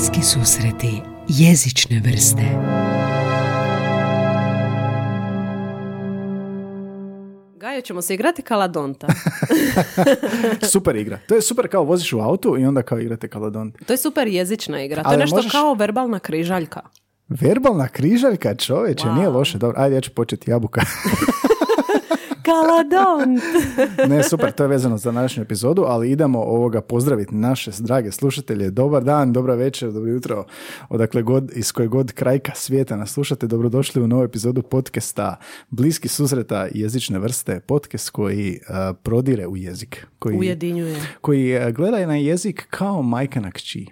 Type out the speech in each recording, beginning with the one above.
Bliski susreti jezične vrste Gajo, ćemo se igrati kaladonta. super igra. To je super kao voziš u autu i onda kao igrate kaladont. To je super jezična igra. To Ali je nešto možeš- kao verbalna križaljka. Verbalna križaljka, čovječe, Wow. nije loše. Dobro, ajde, ja ću početi jabuka. Kaladont! ne, super, to je vezano za današnju epizodu, ali idemo ovoga pozdraviti naše drage slušatelje. Dobar dan, dobra večer, dobro jutro, odakle god, iz koje god krajka svijeta nas slušate. Dobrodošli u novu epizodu podcasta Bliski susreta jezične vrste, podcast koji a, prodire u jezik. Koji, Ujedinjuje. koji e, gleda na jezik kao majka na kći.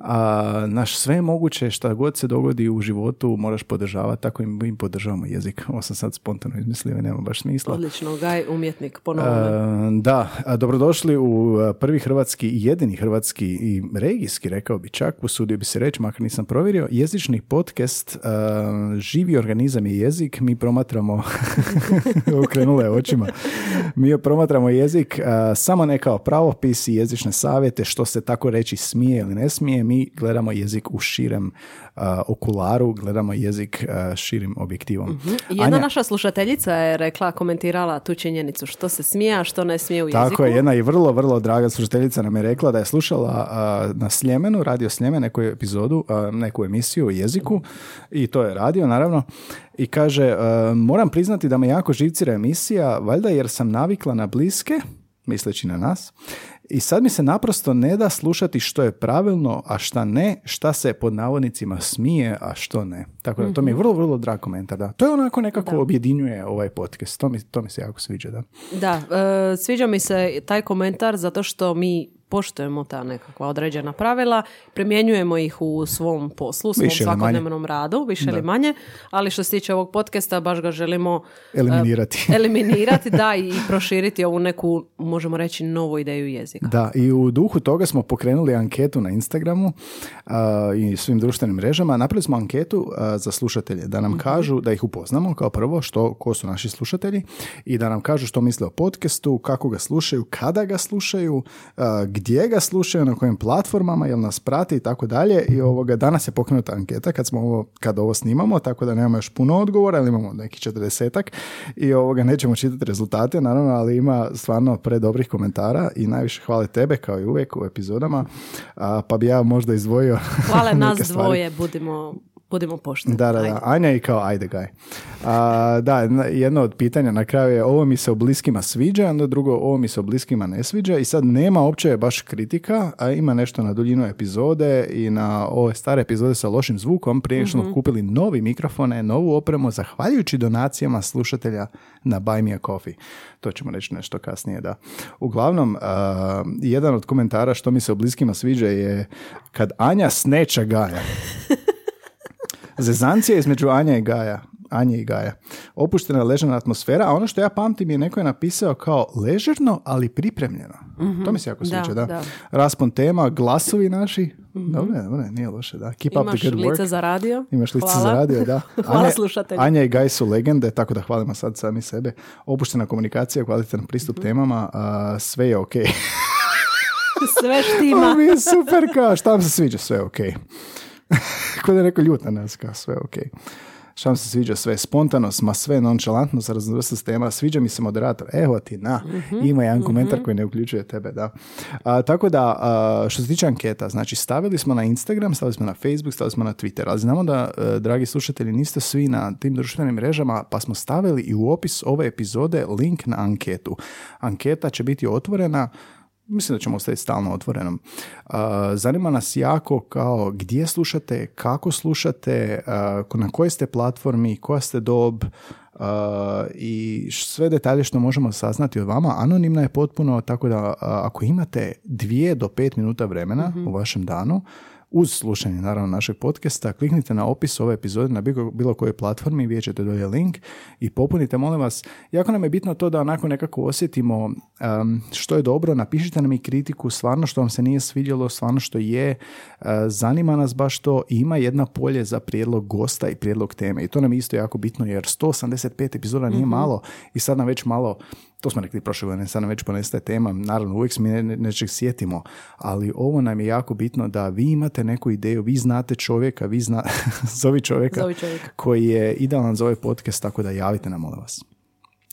A, naš sve moguće šta god se dogodi u životu moraš podržavati, tako i mi podržavamo jezik. Ovo sam sad spontano izmislio i nema baš smisla. Odlično, Gaj, umjetnik, ponovno. E, da, dobrodošli u e, prvi hrvatski i jedini hrvatski i regijski, rekao bi čak, usudio bi se reći, makar nisam provjerio, jezični podcast, e, živi organizam je jezik, mi promatramo, okrenula je očima, mi promatramo jezik e, samo ne kao pravopis i jezične savjete, što se tako reći smije ili ne smije, mi gledamo jezik u širem okularu, gledamo jezik e, širim objektivom. Jedna Anja- naša slušateljica je rekla, komentirala tu činjenicu što se smije, a što ne smije u jeziku. Tako je, jedna i vrlo, vrlo draga slušateljica nam je rekla da je slušala a, na Sljemenu, radio Sljemen, neku epizodu, neku emisiju o jeziku i to je radio, naravno. I kaže, moram priznati da me jako živcira emisija, valjda jer sam navikla na bliske, misleći na nas, i sad mi se naprosto ne da slušati što je pravilno, a šta ne, šta se pod navodnicima smije, a što ne. Tako da to mi je vrlo, vrlo drag komentar. Da. To je onako nekako objedinjuje ovaj podcast. To mi, to mi se jako sviđa, da. Da, e, sviđa mi se taj komentar zato što mi poštujemo ta nekakva određena pravila, primjenjujemo ih u svom poslu, u svom Više svakodnevnom radu, više ili manje, ali što se tiče ovog podcasta baš ga želimo e, Eliminirati. eliminirati, da, i proširiti ovu neku, možemo reći, novu ideju jezika. Da, i u duhu toga smo pokrenuli anketu na Instagramu a, i svim društvenim mrežama. Napravili smo anketu a, za slušatelje, da nam kažu, da ih upoznamo kao prvo, što, ko su naši slušatelji i da nam kažu što misle o podcastu, kako ga slušaju, kada ga slušaju, gdje ga slušaju, na kojim platformama, jel nas prati i tako dalje. I ovoga, danas je pokrenuta anketa kad, smo ovo, kad ovo snimamo, tako da nemamo još puno odgovora, ali imamo neki četrdesetak i ovoga, nećemo čitati rezultate, naravno, ali ima stvarno predobrih komentara i najviše hvale tebe kao i uvijek u epizodama, a, pa bi ja možda izdvojio Hvale nas stvari. dvoje, budimo, budimo pošteni. Da, da, da. Anja i kao ajde gaj. A, da, jedno od pitanja na kraju je ovo mi se u bliskima sviđa, onda drugo ovo mi se u bliskima ne sviđa i sad nema uopće baš kritika, a ima nešto na duljinu epizode i na ove stare epizode sa lošim zvukom prije što smo kupili novi mikrofone, novu opremu, zahvaljujući donacijama slušatelja na Buy Me a Coffee. To ćemo reći nešto kasnije, da. Uglavnom, a, jedan od komentara što mi se u bliskima sviđa je kad Anja sneča Gaja. Zezancija između Anja i Gaja. Anje i Gaja. Opuštena ležerna atmosfera, a ono što ja pamtim je neko je napisao kao ležerno, ali pripremljeno. To mi se jako Da, sviđa, da. da. Raspon tema, glasovi naši. Je, dobro, je, nije loše, da. Keep up Imaš the good lice work. za radio? Imaš lice Hvala. za radio, da. Hvala Anja. Anja i Gaj su legende, tako da hvalimo sad sami sebe. Opuštena komunikacija, kvalitetan pristup temama, a, sve je okej. Sve Ovo štima. mi je super kao, šta vam se sviđa, sve je okej. Ko da je neko ljut na nas, kao sve okej. Šta vam se sviđa sve spontanost, ma sve nonšalantnost, raznovrstnost tema, sviđa mi se moderator, evo ti, na, ima jedan komentar koji ne uključuje tebe, da. A, tako da, a, što se tiče anketa, znači stavili smo na Instagram, stavili smo na Facebook, stavili smo na Twitter, ali znamo da, e, dragi slušatelji, niste svi na tim društvenim mrežama, pa smo stavili i u opis ove epizode link na anketu. Anketa će biti otvorena Mislim da ćemo ostaviti stalno otvorenom. Uh, zanima nas jako kao gdje slušate, kako slušate, uh, na kojoj ste platformi, koja ste dob uh, i sve detalje što možemo saznati od vama. Anonimna je potpuno, tako da ako imate dvije do pet minuta vremena u vašem danu, uz slušanje naravno našeg podcasta, kliknite na opis ove epizode na bilo, bilo kojoj platformi, vidjet ćete dolje link i popunite, molim vas, jako nam je bitno to da onako nekako osjetimo um, što je dobro, napišite nam i kritiku, stvarno što vam se nije svidjelo, stvarno što je, uh, zanima nas baš to i ima jedna polje za prijedlog gosta i prijedlog teme i to nam je isto jako bitno jer 185 epizoda nije malo i sad nam već malo to smo rekli prošle godine, sad nam već ponestaje tema, naravno uvijek se mi ne, ne- nečeg sjetimo, ali ovo nam je jako bitno da vi imate imate neku ideju, vi znate čovjeka, vi zna... zovi čovjeka Zovi čovjeka. koji je idealan za ovaj podcast, tako da javite nam, molim vas.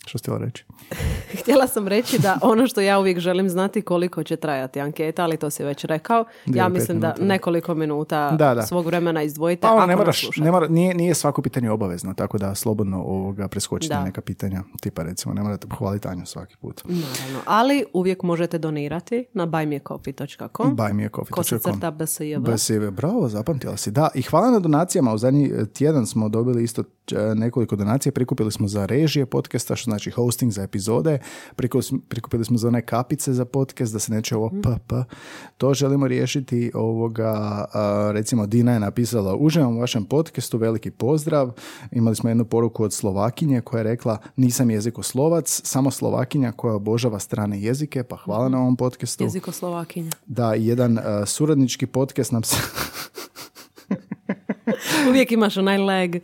Što ste htjela reći? Htjela sam reći da ono što ja uvijek želim znati koliko će trajati anketa, ali to si već rekao. Dvije Ja mislim da minuta, da. nekoliko minuta Da, da. svog vremena izdvojite Pa ono, ne moraš, ne mora, nije, nije svako pitanje obavezno, tako da slobodno ovoga preskočite Da. neka pitanja, tipa recimo, ne morate pohvaliti Anju svaki put. Naravno, ali uvijek možete donirati na buymeacoffee.com ko se crta BSJV. BSJV, bravo, zapamtila si. Da, i hvala na donacijama. U zadnji tjedan smo dobili isto nekoliko donacija. Prikupili smo za režije podcasta, što znači hosting za epizode. Prikupili, smo za one kapice za podcast, da se neće ovo pp. To želimo riješiti. Ovoga, recimo, Dina je napisala, uživam u vašem podcastu, veliki pozdrav. Imali smo jednu poruku od Slovakinje koja je rekla, nisam jezikoslovac, samo Slovakinja koja obožava strane jezike, pa hvala na ovom podcastu. Jezikoslovakinja. Da, jedan uh, suradnički podcast nam se... Uvijek imaš onaj leg.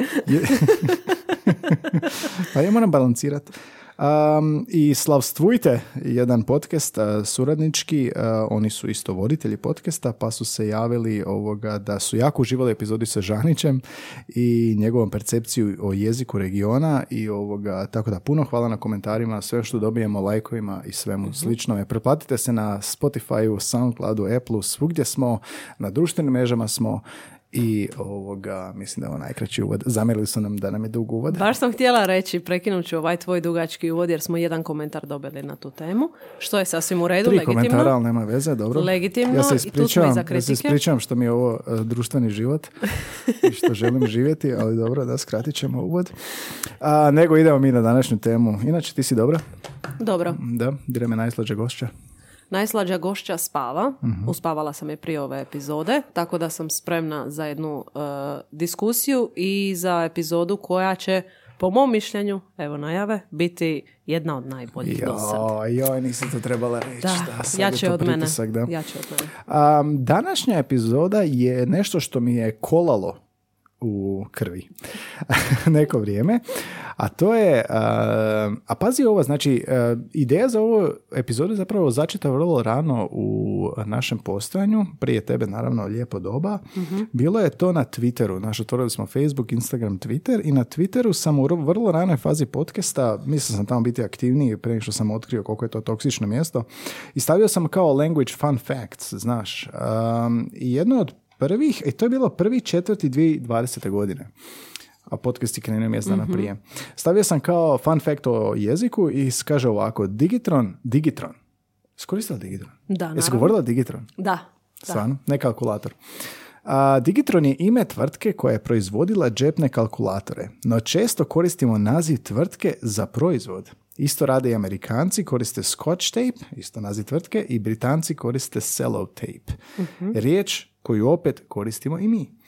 pa ja moram balancirati. Um, I slavstvujte jedan podcast uh, suradnički, uh, oni su isto voditelji podcasta, pa su se javili ovoga da su jako uživali epizodi sa Žanićem i njegovom percepciju o jeziku regiona i ovoga, tako da puno hvala na komentarima, sve što dobijemo, lajkovima i svemu slično. Preplatite se na Spotify, Soundcloudu, Apple, svugdje smo, na društvenim mrežama smo i ovoga, mislim da je ovo najkraći uvod. Zamjerili su nam da nam je dug uvod. Baš sam htjela reći, prekinut ću ovaj tvoj dugački uvod jer smo jedan komentar dobili na tu temu, što je sasvim u redu, Tri legitimno. komentara, ali nema veze, dobro. Legitimno, ja se i tu smo ispričavam, iza ja se ispričavam što mi je ovo e, društveni život i što želim živjeti, ali dobro, da skratit ćemo uvod. A, nego idemo mi na današnju temu. Inače, ti si dobra? Dobro, Da, dire me najslađa gošća. Najslađa gošća spava, Mhm. uspavala sam je prije ove epizode, tako da sam spremna za jednu e, diskusiju i za epizodu koja će, po mom mišljenju, evo najave, biti jedna od najboljih do sad. Joj, nisam to trebala reći. Da, je jače od mene. pritisak, da. Jače od mene. Um, današnja epizoda je nešto što mi je kolalo u krvi. Neko vrijeme, a to je, a pazi ovo, znači ideja za ovu epizodu je zapravo začeta vrlo rano u našem postojanju, prije tebe naravno lijepo doba, bilo je to na Twitteru, znači otvorili smo Facebook, Instagram, Twitter i na Twitteru sam u vrlo ranoj fazi podcasta, mislio sam tamo biti aktivniji prije nego što sam otkrio koliko je to toksično mjesto i stavio sam kao language fun facts, znaš, um, i jedno od prvih, i to je bilo prvi četvrti 2020. godine a podcast je krenuo mjesec dana prije. Stavio sam kao fun fact o jeziku i kaže ovako, Digitron, Digitron. Iskoristila Digitron? Da, Jesi naravno. govorila Digitron? Da, da. Stvarno? Ne kalkulator. A, Digitron je ime tvrtke koja je proizvodila džepne kalkulatore, no često koristimo naziv tvrtke za proizvod. Isto rade i Amerikanci, koriste Scotch tape, isto naziv tvrtke, i Britanci koriste cello tape. Riječ koju opet koristimo i mi.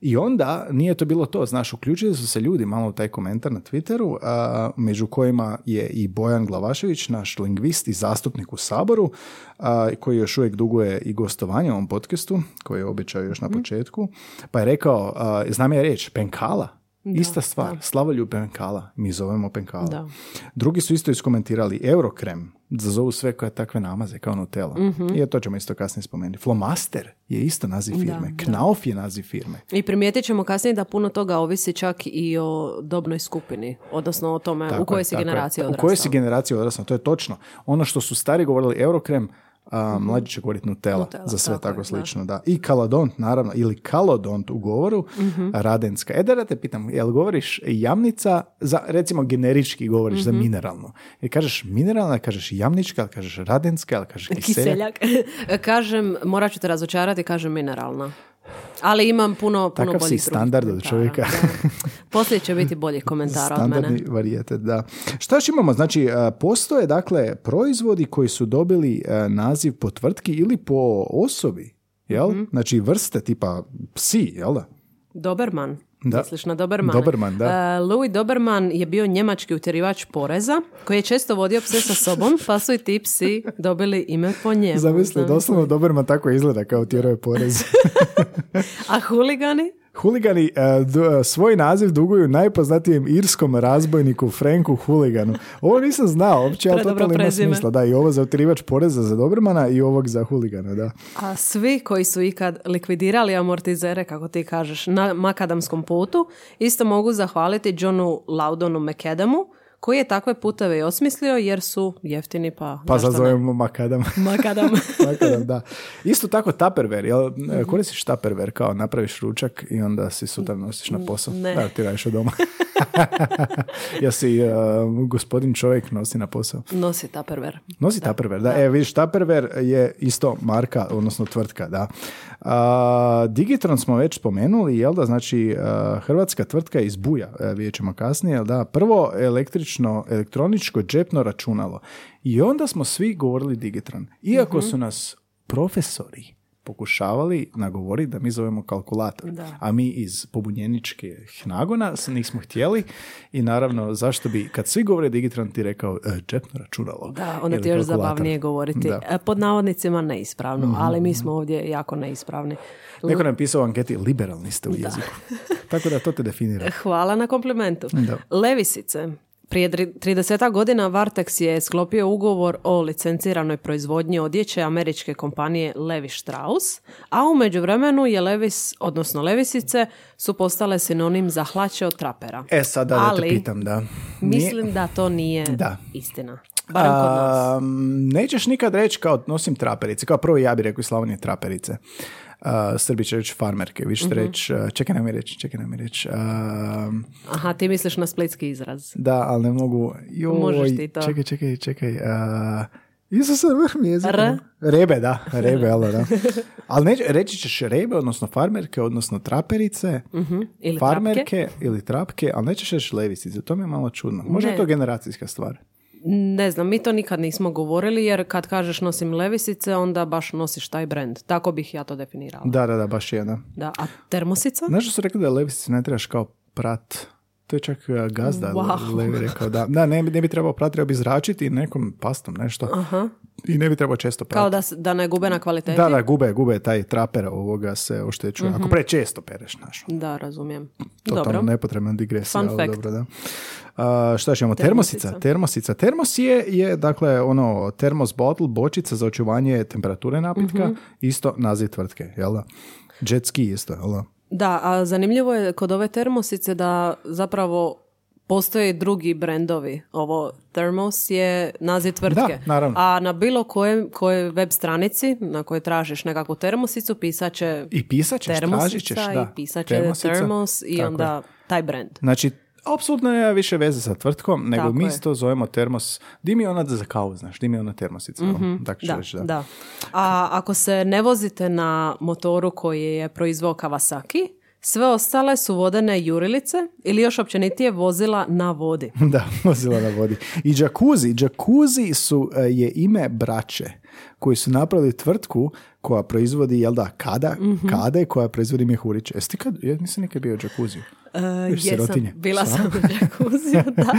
I onda nije to bilo to, znaš, uključili su se ljudi malo u taj komentar na Twitteru, a, među kojima je i Bojan Glavašević, naš lingvist i zastupnik u Saboru, a, koji još uvijek duguje i gostovanje u ovom podcastu, koji je obećao još na početku, pa je rekao, a, znam je riječ, penkala, Ista stvar, Slavoljub Penkala, mi zovemo Penkala. Da. Drugi su isto iskomentirali Eurokrem, zazovu sve koje takve namaze kao Nutella. I to ćemo isto kasnije spomenuti. Flomaster je isto naziv firme, Knauf je naziv firme. I primijetit ćemo kasnije da puno toga ovisi čak i o dobnoj skupini, odnosno o tome Tako u kojoj si generaciji U odrastao. kojoj si generaciji odrastao, to je točno. Ono što su stari govorili Eurokrem, a, mlađi će govoriti Nutella, Nutella, za sve tako tako, je, da. slično. Da. I Kaladont, naravno, ili Kalodont u govoru, Mhm. Radenska. E da te pitam, jel govoriš jamnica, za, recimo generički govoriš Mhm. za mineralno. Jer kažeš mineralna, kažeš jamnička, kažeš radenska, ali kažeš kiseljak. Kiseljak. kažem, morat ću te razočarati, kažem mineralna. Ali imam puno, puno Takav si standard od čovjeka. Poslije će biti boljih komentara od mene. Standardni varijetet, da. Šta još imamo? Znači, a, postoje dakle proizvodi koji su dobili a, naziv po tvrtki ili po osobi, jel? Mhm. Znači vrste tipa psi, jel da? Doberman. Da. Misliš na Dobermana? Doberman, da. E, Louis Doberman je bio njemački utjerivač poreza koji je često vodio pse sa sobom, pa su i ti psi dobili ime po njemu. Zamisli, doslovno Doberman tako izgleda kao tjeruje porez. A huligani? Huligani e, d- svoj naziv duguju najpoznatijem irskom razbojniku Franku Huliganu. Ovo nisam znao uopće, ali totalno ima smisla. Da, i ovo za utjerivač poreza za Dobrmana i ovog za Huligana, da. A svi koji su ikad likvidirali amortizere, kako ti kažeš, na makadamskom putu, isto mogu zahvaliti Johnu Laudonu McAdamu, koji je takve puteve i osmislio jer su jeftini pa... Pa zazovemo Makadam. Makadam. Makadam, da. Isto tako Tupperware, jel? Mhm. E, Koristiš Tupperware kao napraviš ručak i onda si sutra nosiš na posao. Ne. Da, ti radiš od doma. ja si e, gospodin čovjek nosi na posao. Nosi Tupperware. Nosi Tupperware, da. E, vidiš, Tupperware je isto marka, odnosno tvrtka, da. A, Digitron smo već spomenuli, jel da, znači a, hrvatska tvrtka iz Buja, e, vidjet ćemo kasnije, jel da, prvo električno, elektroničko džepno računalo. I onda smo svi govorili Digitron. Iako su nas profesori pokušavali nagovoriti da mi zovemo kalkulator. Da. A mi iz pobunjeničke nagona se nismo htjeli i naravno zašto bi, kad svi govore Digitron ti rekao e, džepno računalo. Da, onda ti još zabavnije govoriti. Da. E, Pod navodnicima neispravno, ali mi smo ovdje jako neispravni. Neko nam pisao u anketi, liberalni ste u jeziku. Tako da to te definira. Hvala na komplimentu. Da. Levisice. Prije dri- 30 godina Vartex je sklopio ugovor o licenciranoj proizvodnji odjeće američke kompanije Levi Strauss, a u međuvremenu je Levis, odnosno Levisice, su postale sinonim za hlače od trapera. E sad da, da te Ali pitam, da. Nije- Mislim da to nije Da. istina. Barem kod nas. Am, nećeš nikad reći kao nosim traperice. Kao prvo ja bih rekao Slavonije traperice. Uh, Srbi će reći farmerke, vi ćete reći, uh, čekaj nam mi reći, čekaj nam mi reći. um, Aha, ti misliš na splitski izraz. da, ali ne mogu. Joj, Možeš ti to. Čekaj, čekaj, čekaj. Uh, Isuse, vrh mi jezik. R? Rebe, da, rebe, jel da. Ali neće, reći ćeš rebe, odnosno farmerke, odnosno traperice, Mhm. Ili farmerke trapke. ili trapke, ali nećeš reći levisice, to mi je malo čudno. Možda je to generacijska stvar. Ne znam, mi to nikad nismo govorili jer kad kažeš nosim levisice, onda baš nosiš taj brand. Tako bih ja to definirala. Da, da, da, baš je, da. Da, a termosica? Znaš što su rekli da levisice ne trebaš kao prat? To je čak uh, gazda Wow. Levi rekao da. Da, ne, bi- ne bi trebao prat, treba bi zračiti nekom pastom nešto. Aha. I ne bi trebao često prati. Kao da, da ne gube na kvaliteti? Da, da, gube, gube taj traper ovoga se oštećuje. Mhm. Ako prečesto pereš, znaš. Da, razumijem. Totalno Dobro. nepotrebna digresija, Fun ali fact. dobro, da. A, šta ćemo? Termosica. Termosica. Termosica. Termos je, je, dakle, ono, termos bottle, bočica za očuvanje temperature napitka, Mhm. isto naziv tvrtke, jel da? Jet ski isto, jel da? Da, a zanimljivo je kod ove termosice da zapravo postoje drugi brendovi. Ovo Thermos je naziv tvrtke. Da, naravno. A na bilo kojem, kojoj web stranici na kojoj tražiš nekakvu termosicu pisat će I pisat ćeš, tražit ćeš, da. i pisat će Termosica. termos i Tako onda taj brand. Znači, apsolutno nema više veze sa tvrtkom, nego Tako mi je. to zovemo termos. Di mi je ona za kavu, znaš, di mi je ona termosica. Mm-hmm. Tako ću Da, reći, da. A ako se ne vozite na motoru koji je proizveo Kawasaki, sve ostale su vodene jurilice ili još općenitije vozila na vodi. Da, vozila na vodi. I Jacuzzi, Jacuzzi su, e, je ime braće koji su napravili tvrtku koja proizvodi, jel da, kada, Mhm. kade koja proizvodi mjehuriće. Jesi ti kad, ja nisam nikad bio u. E, Još jesam, sirotinje. bila sam u džakuziju, da.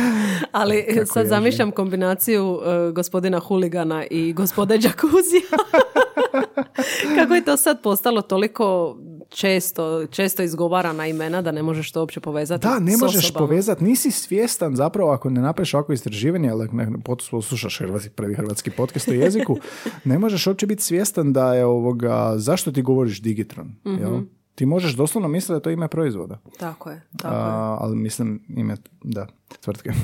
Ali Kako sad zamišljam kombinaciju e, gospodina Huligana i gospode Džakuzija. Kako je to sad postalo toliko često, često izgovarana imena da ne možeš to uopće povezati Da, ne s možeš osobama. povezati, nisi svjestan zapravo ako ne napraviš ovako istraživanje, ali ne, ne poslušaš hrvatski, prvi hrvatski podcast o jeziku, ne možeš uopće biti svjestan da je ovoga, zašto ti govoriš Digitron, jel? Ti možeš doslovno misliti da je to ime proizvoda. Tako je, tako je. A, ali mislim ime, da, tvrtke.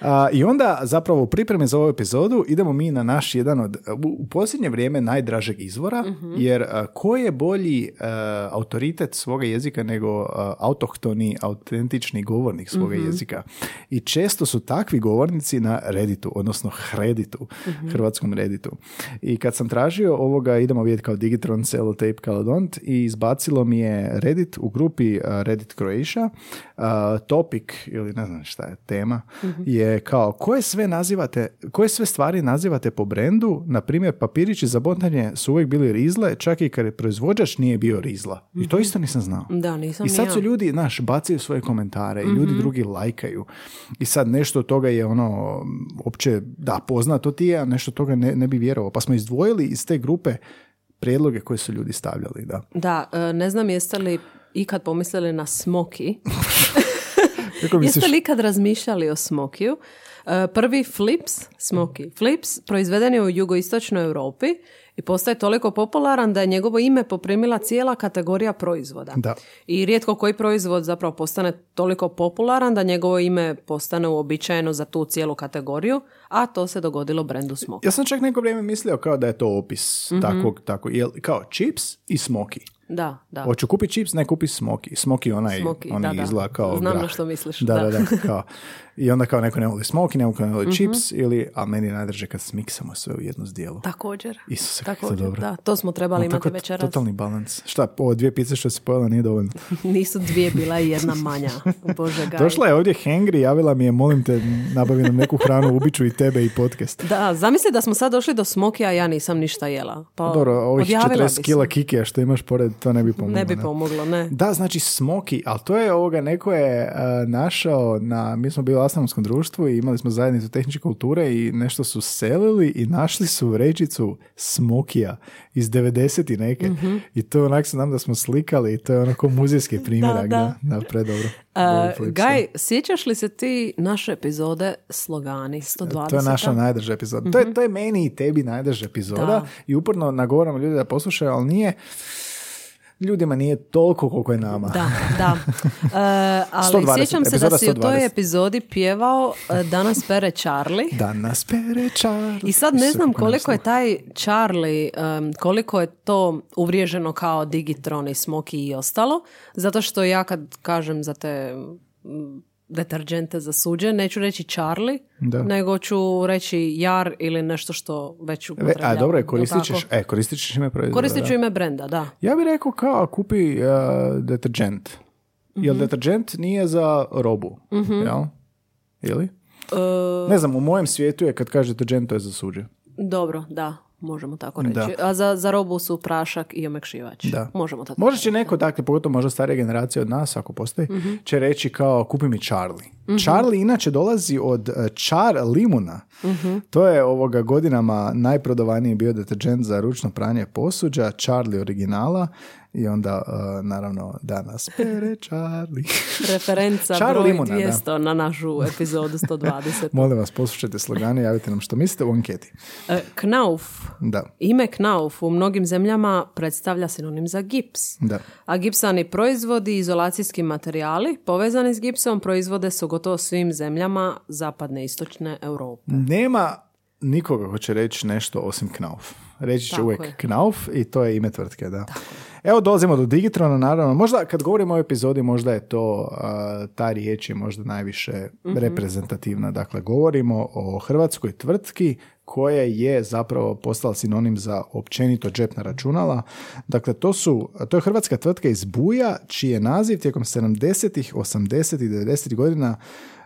A, I onda zapravo u pripremi za ovu epizodu idemo mi na naš jedan od u, posljednje vrijeme najdražeg izvora, jer a, ko je bolji a, autoritet svoga jezika nego a, autohtoni, autentični govornik svoga jezika. I često su takvi govornici na Redditu, odnosno Hreditu, hrvatskom Redditu. I kad sam tražio ovoga, idemo vidjeti kao Digitron, Cellotape, Caledont i izbacilo mi je Reddit u grupi Reddit Croatia. A, topic, ili ne znam šta je tema, je kao koje sve nazivate, koje sve stvari nazivate po brendu, na primjer papirići za botanje su uvijek bili rizle, čak i kad je proizvođač nije bio rizla. I to isto nisam znao. Da, nisam I sad ja. su ljudi, znaš, bacaju svoje komentare i ljudi drugi lajkaju. I sad nešto od toga je ono, opće, da, poznato ti je, a nešto od toga ne, ne bi vjerovao. Pa smo izdvojili iz te grupe prijedloge koje su ljudi stavljali, da. Da, e, ne znam jeste li ikad pomislili na smoki? Kako misliš? Jeste li ikad razmišljali o smokiju? E, Prvi Flips, smoki, Flips, proizveden je u jugoistočnoj Europi i postaje toliko popularan da je njegovo ime poprimila cijela kategorija proizvoda. Da. I rijetko koji proizvod zapravo postane toliko popularan da njegovo ime postane uobičajeno za tu cijelu kategoriju, a to se dogodilo brendu Smoky. Ja sam čak neko vrijeme mislio kao da je to opis Mhm. takvog, tako, kao chips i smoky. Da, da. Hoću kupiti chips, ne kupi smoky. Smoky onaj, Smoky, onaj da, izgleda kao Znam na grah. što misliš, Da, da, da. Da. kao. I onda kao neko ne voli smoky, neko ne voli chips, ili, a meni je najdrže kad smiksamo sve u jedno zdjelo. Također. Isuse, Također, dobro. da. To smo trebali No, imati tako večeras. Totalni balans. Šta, ovo dvije pice što si pojela nije dovoljno. Nisu dvije, bila je jedna manja. Bože gaj. Došla je ovdje Hengri, javila mi je, molim te, nabavi nam neku hranu, ubiću i tebe i podcast. Da, zamisli da smo sad došli do smokija, a ja nisam ništa jela. Pa Dobro, ovih odjavila 40 bi kila se. kikija što imaš pored, to ne bi pomoglo. Ne bi pomoglo, ne. Da, znači smoki, ali to je ovoga, neko je uh, našao na, mi smo bili u astronomskom društvu i imali smo zajednicu tehničke kulture i nešto su selili i našli su vrećicu smokija iz 90 i neke. Mhm. I to onak se nam da smo slikali i to je onako muzejski primjerak, da, da. da, predobro. Uh. Gaj, sjećaš li se ti naše epizode Slogani 120? To je naša najdrža epizoda. To, je, to je meni i tebi najdrža epizoda Mhm. Da. i uporno nagovaramo ljude da poslušaju, ali nije, ljudima nije toliko koliko je nama. Da, da. E, ali 120, sjećam se da si u toj 120. epizodi pjevao e, Danas pere Charlie. Danas pere Charlie. I sad ne znam koliko je taj Charlie, em, koliko je to uvriježeno kao Digitron i Smoky i ostalo, zato što ja kad kažem za te deterđente za suđe, neću reći Charlie, Da. nego ću reći jar ili nešto što već Ve- upotrebljavamo. A dobro je, koristit ćeš, e, koristit ćeš ime proizvoda. Koristit ću ime brenda, da. Ja bih rekao kao kupi uh, deterđent. Mhm. Jel deterđent nije za robu, jel? Ili? E, Ne znam, u mojem svijetu je kad kaže deterđent, to je za suđe. dobro, da, možemo tako reći. Da. A za, za robu su prašak i omekšivač. Da. Možemo tako Možda će neko, dakle, pogotovo možda starija generacija od nas, ako postoji, Mhm. će reći kao kupi mi Charlie. Charlie inače dolazi od uh, Char limuna. Mhm. To je ovoga godinama najprodovaniji bio deterđent za ručno pranje posuđa, Charlie originala i onda, uh, naravno, danas pere Charlie. Referenca Čar broj limuna, da. 200 na našu epizodu 120. Molim vas, poslušajte slogane, javite nam što mislite u anketi. E, Knauf. Da, Ime Knauf u mnogim zemljama predstavlja sinonim za gips. da. A gipsani proizvodi izolacijski materijali povezani s gipsom proizvode su gotovo svim zemljama zapadne i istočne Europe. Nema nikoga ko će reći nešto osim Knauf. Reći će Tako uvijek je. Knauf i to je ime tvrtke, da. Evo dolazimo do Digitrona, naravno. Možda kad govorimo o epizodi, možda je to, a, ta riječ je možda najviše Mhm. reprezentativna. Dakle, govorimo o hrvatskoj tvrtki koja je zapravo postala sinonim za općenito džepna računala. Dakle, to su, to je hrvatska tvrtka iz Buja, čiji je naziv tijekom 70-ih, 80-ih, 90-ih godina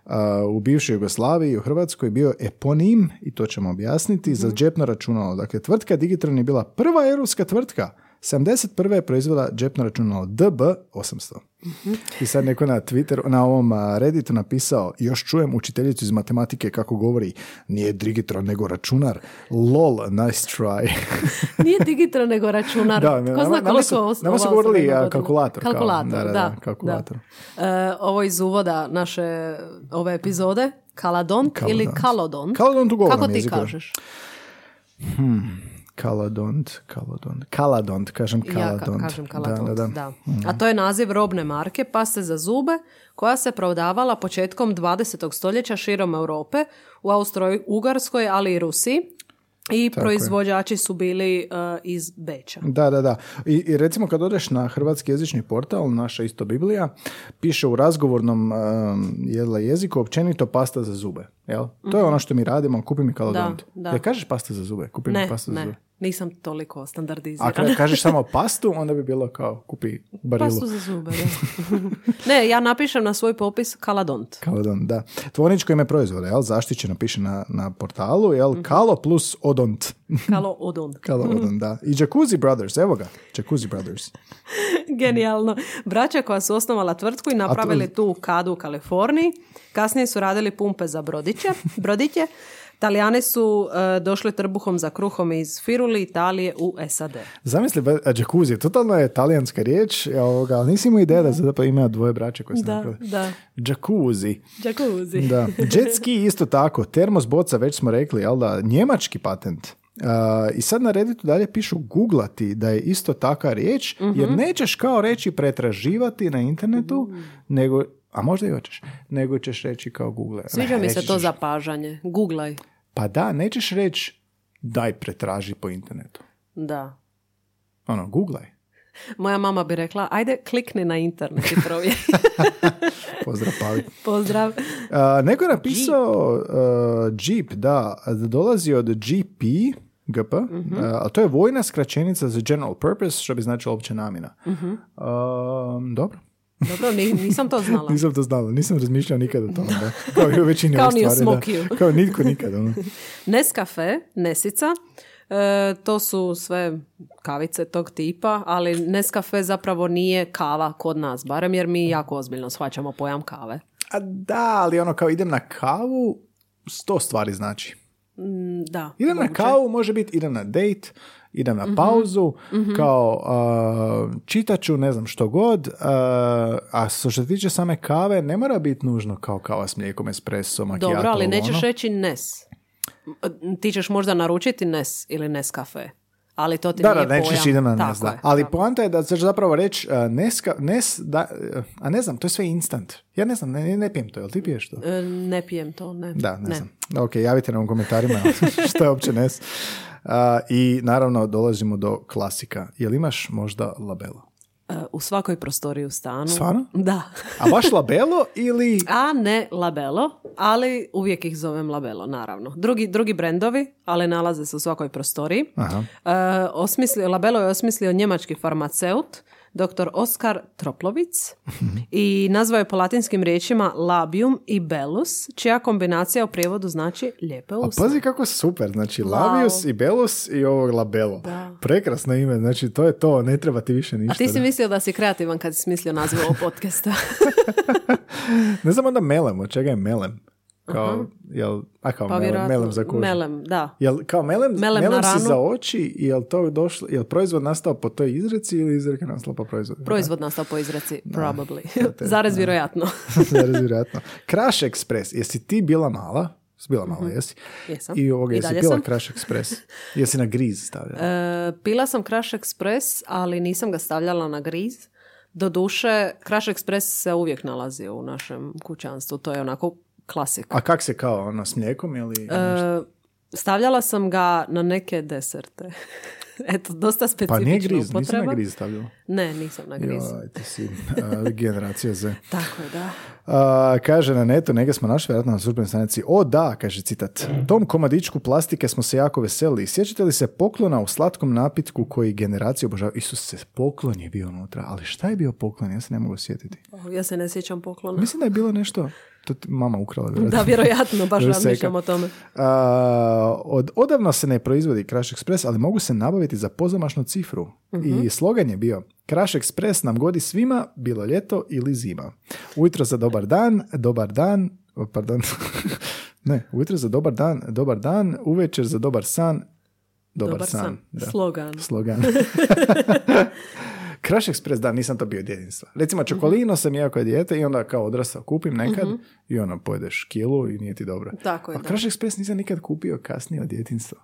Uh, u bivšoj Jugoslaviji i u Hrvatskoj bio eponim, i to ćemo objasniti, za džepno računalo. Dakle, tvrtka Digitron je bila prva europska tvrtka. 71. je proizvela džepno računalo DB800. I sad neko na Twitter, na ovom Redditu napisao, još čujem učiteljicu iz matematike kako govori, nije Digitron nego računar. Lol, nice try. Nije digitron nego računar. Da, Ko zna nama koliko su- nama su govorili, a, godina. kalkulator, kao. Kalkulator, Da, da. da, kalkulator. da. E, ovo iz uvoda naše ove epizode, kaladont ili Kaladont. kalodont. Kalodont u Kako ti jeziku. kažeš? Kaladont, kaladont. Kaladont, kažem Ja kaladont. ka- kažem kaladont, Da, da, da, Mhm. da. A to je naziv robne marke paste za zube koja se prodavala početkom 20. stoljeća širom Europe u Austro-Ugarskoj, ali i Rusiji. I proizvođači su bili e, iz Beča. Da, da, da. I, I recimo kad odeš na hrvatski jezični portal, naša isto Biblija, piše u razgovornom um, jedla jeziku općenito pasta za zube. Jel? To je ono što mi radimo, kupi mi kalodont. Mhm. Da, da. Jel kažeš pasta za zube? Kupi mi Ne, pasta za ne, zube. Nisam toliko A standardizirana. kada kažeš samo pastu, onda bi bilo kao kupi barilu. Pastu za zube, da. ne, ja napišem na svoj popis kaladont. Kalodont, da. Tvorničko ime proizvoda, jel? Zaštićeno piše na, na portalu, jel? Mhm. Kalo plus odont. Kalo odont. Kalo odont, da. I Jacuzzi Brothers, evo ga. Jacuzzi Brothers. Genijalno. Braća koja su osnovala tvrtku i napravili tu kadu u Kaliforniji. Kasnije su radili pumpe za brodiće, brodiće Talijani su e, došli trbuhom za kruhom iz Firuli, Italije u SAD. Zamisli, a jacuzzi, totalno je talijanska riječ, ovoga, ali nisi imao ideja da zapravo ima dvoje braće koje Da, napravili. da. Jacuzzi. Jacuzzi. Da. Jet ski isto tako, termos boca, već smo rekli, jel da, njemački patent. Uh, I sad na Redditu dalje pišu googlati da je isto taka riječ, jer Mhm. nećeš kao reći pretraživati na internetu, nego, a možda i hoćeš, nego ćeš reći kao google. Sviđa mi se to zapažanje. Googlaj. Pa da, nećeš reći daj pretraži po internetu. Da. Ono, googlaj. Moja mama bi rekla, ajde klikni na internet i provjeri. Pozdrav, Pavi. Pozdrav. A, neko je napisao uh, Jeep, da, da dolazi od GP, GP, Mhm. uh, a to je vojna skraćenica za general purpose, što bi značilo opća namjena. Mhm. Um, dobro. Dobro, ni- nisam to znala. Nisam to znala, nisam razmišljao nikad o tome. Da. Kao i u većini Kao ni da. Smokiju. Kao nitko nikad. Ono. Nescafe, Nesica, e, to su sve kavice tog tipa, ali Nescafe zapravo nije kava kod nas, barem jer mi jako ozbiljno shvaćamo pojam kave. A da, ali ono kao idem na kavu, sto stvari znači. Mm, Da. Idem na moguće. kavu, može biti idem na date, idem Mhm. na pauzu, kao uh, čitat ću ne znam što god, uh, a što se tiče same kave, ne mora biti nužno kao kava s mlijekom, espresso, macchiato. Dobro, ali nećeš ono. reći Nes. Ti ćeš možda naručiti Nes ili Nescafe, ali to ti Da, nije da, nećeš pojam. idem na Tako Nes, da. je, Ali da. poanta je da ćeš zapravo reći uh, Neska, Nes, da, uh, a ne znam, to je sve instant. Ja ne znam, ne, ne pijem to, jel ti piješ to? E, Ne pijem to, ne. Da, ne, znam. Ok, javite nam u komentarima što je uopće Nes. I naravno dolazimo do klasika. Jel imaš možda labelo? E, U svakoj prostoriji u stanu. Stvarno? Da. A baš labelo ili... A ne labelo, ali uvijek ih zovem labelo, naravno. Drugi, drugi brendovi, ali nalaze se u svakoj prostoriji. Aha. E, osmislio, labelo je osmislio njemački farmaceut, dr. Oskar Troplovic i nazvao je po latinskim riječima labium i belus, čija kombinacija u prijevodu znači lijepe A usne. pazi kako super, znači Labius i Belus i ovog labelo. Da. Prekrasno ime, znači to je to, ne treba ti više ništa. A ti si da. mislio da si kreativan kad si smislio naziv ovog podcasta. Ne znam onda melem, od čega je melem? Kao, jel, a kao Pa melem, melem za kožu. Melem, da. Jel, kao melem, Melem melem, si za oči, jel to došlo, jel proizvod nastao po toj izreci ili izreka nastala po proizvodu? Proizvod nastao po izreci, probably. Zarez vjerojatno. Zarez, vjerojatno. Crash Express, jesi ti bila mala? Jesi bila mala, jesi? Jesam. I ovoga, I jesi dalje pila sam. Crash Express? Jesi na griz stavljala? E, pila sam Crash Express, ali nisam ga stavljala na griz. Doduše, Crash Express se uvijek nalazi u našem kućanstvu. To je onako klasik. A kak se kao, ono, s mlijekom ili... E, stavljala sam ga na neke deserte. Eto, dosta specifična pa nije griz, nisam upotreba. na griz stavljala. Ne, nisam na griz. Joj, ti si uh, generacija Z. Tako je, da. Uh, kaže na netu, neke smo našli vjerojatno na službenoj stranici. O da, kaže citat. Tom komadičku plastike smo se jako veselili. Sjećate li se poklona u slatkom napitku koji generacije obožavaju? Isus se poklon je bio unutra, ali šta je bio poklon? Ja se ne mogu sjetiti. O, Ja se ne sjećam poklona. Mislim da je bilo nešto, to ti mama ukrala vjerojatno. Da, vjerojatno, baš razmišljam o tome. A, od, odavno se ne proizvodi Crash Express, ali mogu se nabaviti za pozamašnu cifru. I slogan je bio Crash Express nam godi svima, bilo ljeto ili zima. Ujutro za dobar dan, dobar dan, pardon, ne, ujutro za dobar dan, dobar dan, uvečer za dobar san, dobar, Dobar san. san. Da. Slogan. Slogan. Crash Express, da, nisam to bio od djetinjstva. Recimo, čokolino sam jeo kao dijete i onda kao odrastao kupim nekad i ono, pojedeš kilu i nije ti dobro. Tako je, A da. Crash Express nisam nikad kupio kasnije od djetinjstva.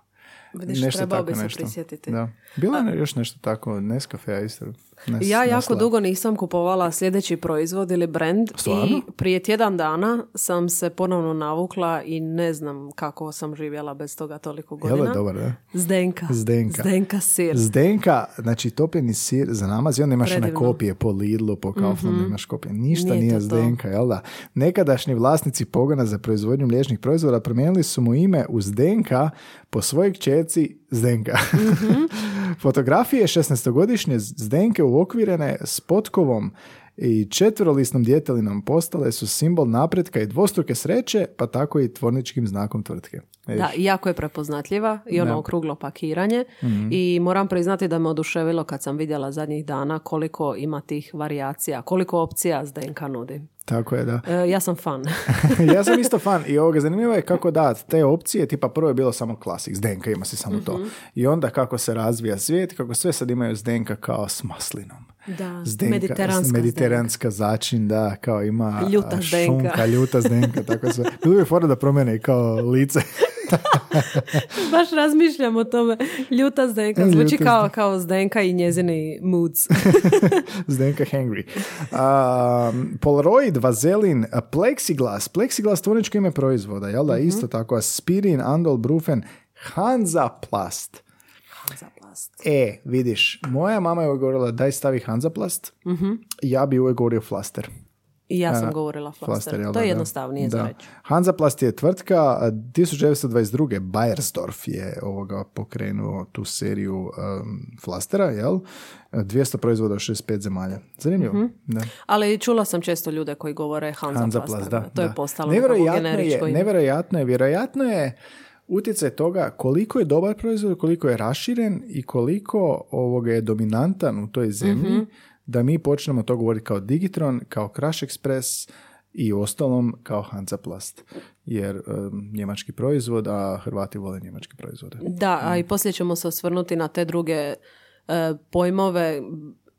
Vidiš, trebao bi se prisjetiti. Da. Bilo je još nešto tako, Nescafe, isto. Nes, Ja jako Nestle. dugo nisam kupovala sljedeći proizvod ili brand Stvarno? i prije tjedan dana sam se ponovno navukla i ne znam kako sam živjela bez toga toliko Jel godina. je dobar, da? Zdenka. Zdenka. Zdenka sir. Zdenka, znači topljeni sir za namaz i onda imaš one Predivno. Mhm. kopije po Lidlu, po Kauflandu, imaš kopije. Ništa Nije nije. Zdenka, jel da? Nekadašnji vlasnici pogona za proizvodnju mliječnih proizvoda promijenili su mu ime u Zdenka po svojoj kćerci Zdenka. Mhm. Fotografije 16-godišnje Zdenke uokvirene s potkovom i četverolisnom djetelinom postale su simbol napretka i dvostruke sreće, pa tako i tvorničkim znakom tvrtke. Vidiš? Da, jako je prepoznatljiva i ono okruglo pakiranje Mhm. i moram priznati da me oduševilo kad sam vidjela zadnjih dana koliko ima tih varijacija, koliko opcija Zdenka nudi. Tako je, da. E, ja sam fan. ja sam isto fan i ovoga zanimljivo je kako da te opcije, tipa prvo je bilo samo klasik, Zdenka ima se samo to. I onda kako se razvija svijet, kako sve sad imaju Zdenka kao s maslinom. Da, Zdenka, mediteranska mediteranska začin, da, kao ima Ljuta a, Zdenka. šunka, ljuta Zdenka, tako sve. Bilo bi fora da promene i kao lice. Baš razmišljam o tome. Ljuta Zdenka. Zvuči Ljuta kao, kao Zdenka i njezini moods. Zdenka hangry. Um, Polaroid, vazelin, plexiglas, plexiglas tvorničko ime proizvoda, jel da? Isto tako, aspirin, andol, brufen, Hansaplast. Hansaplast. E, vidiš, moja mama je uvijek govorila daj stavi Hansaplast, ja bi uvijek govorio flaster. I ja sam govorila flaster. jel to je da. jednostavnije za Da. reći. Hansaplast je tvrtka, a 1922. Bayersdorf je ovoga pokrenuo tu seriju um, flastera, jel? 200 proizvoda u 65 zemalja. Zanimljivo. Mhm. Da. Ali čula sam često ljude koji govore. Hansaplast, da. To je da. postalo nekako nevjerojatno generičko je, ime. nevjerojatno je, vjerojatno je utjecaj toga koliko je dobar proizvod, koliko je raširen i koliko ovoga je dominantan u toj zemlji Mhm. Da mi počnemo to govoriti kao Digitron, kao Crash Express i ostalom kao Hansaplast. Jer um, njemački proizvod, a Hrvati vole njemački proizvode. Da, a i poslije ćemo se osvrnuti na te druge e, pojmove,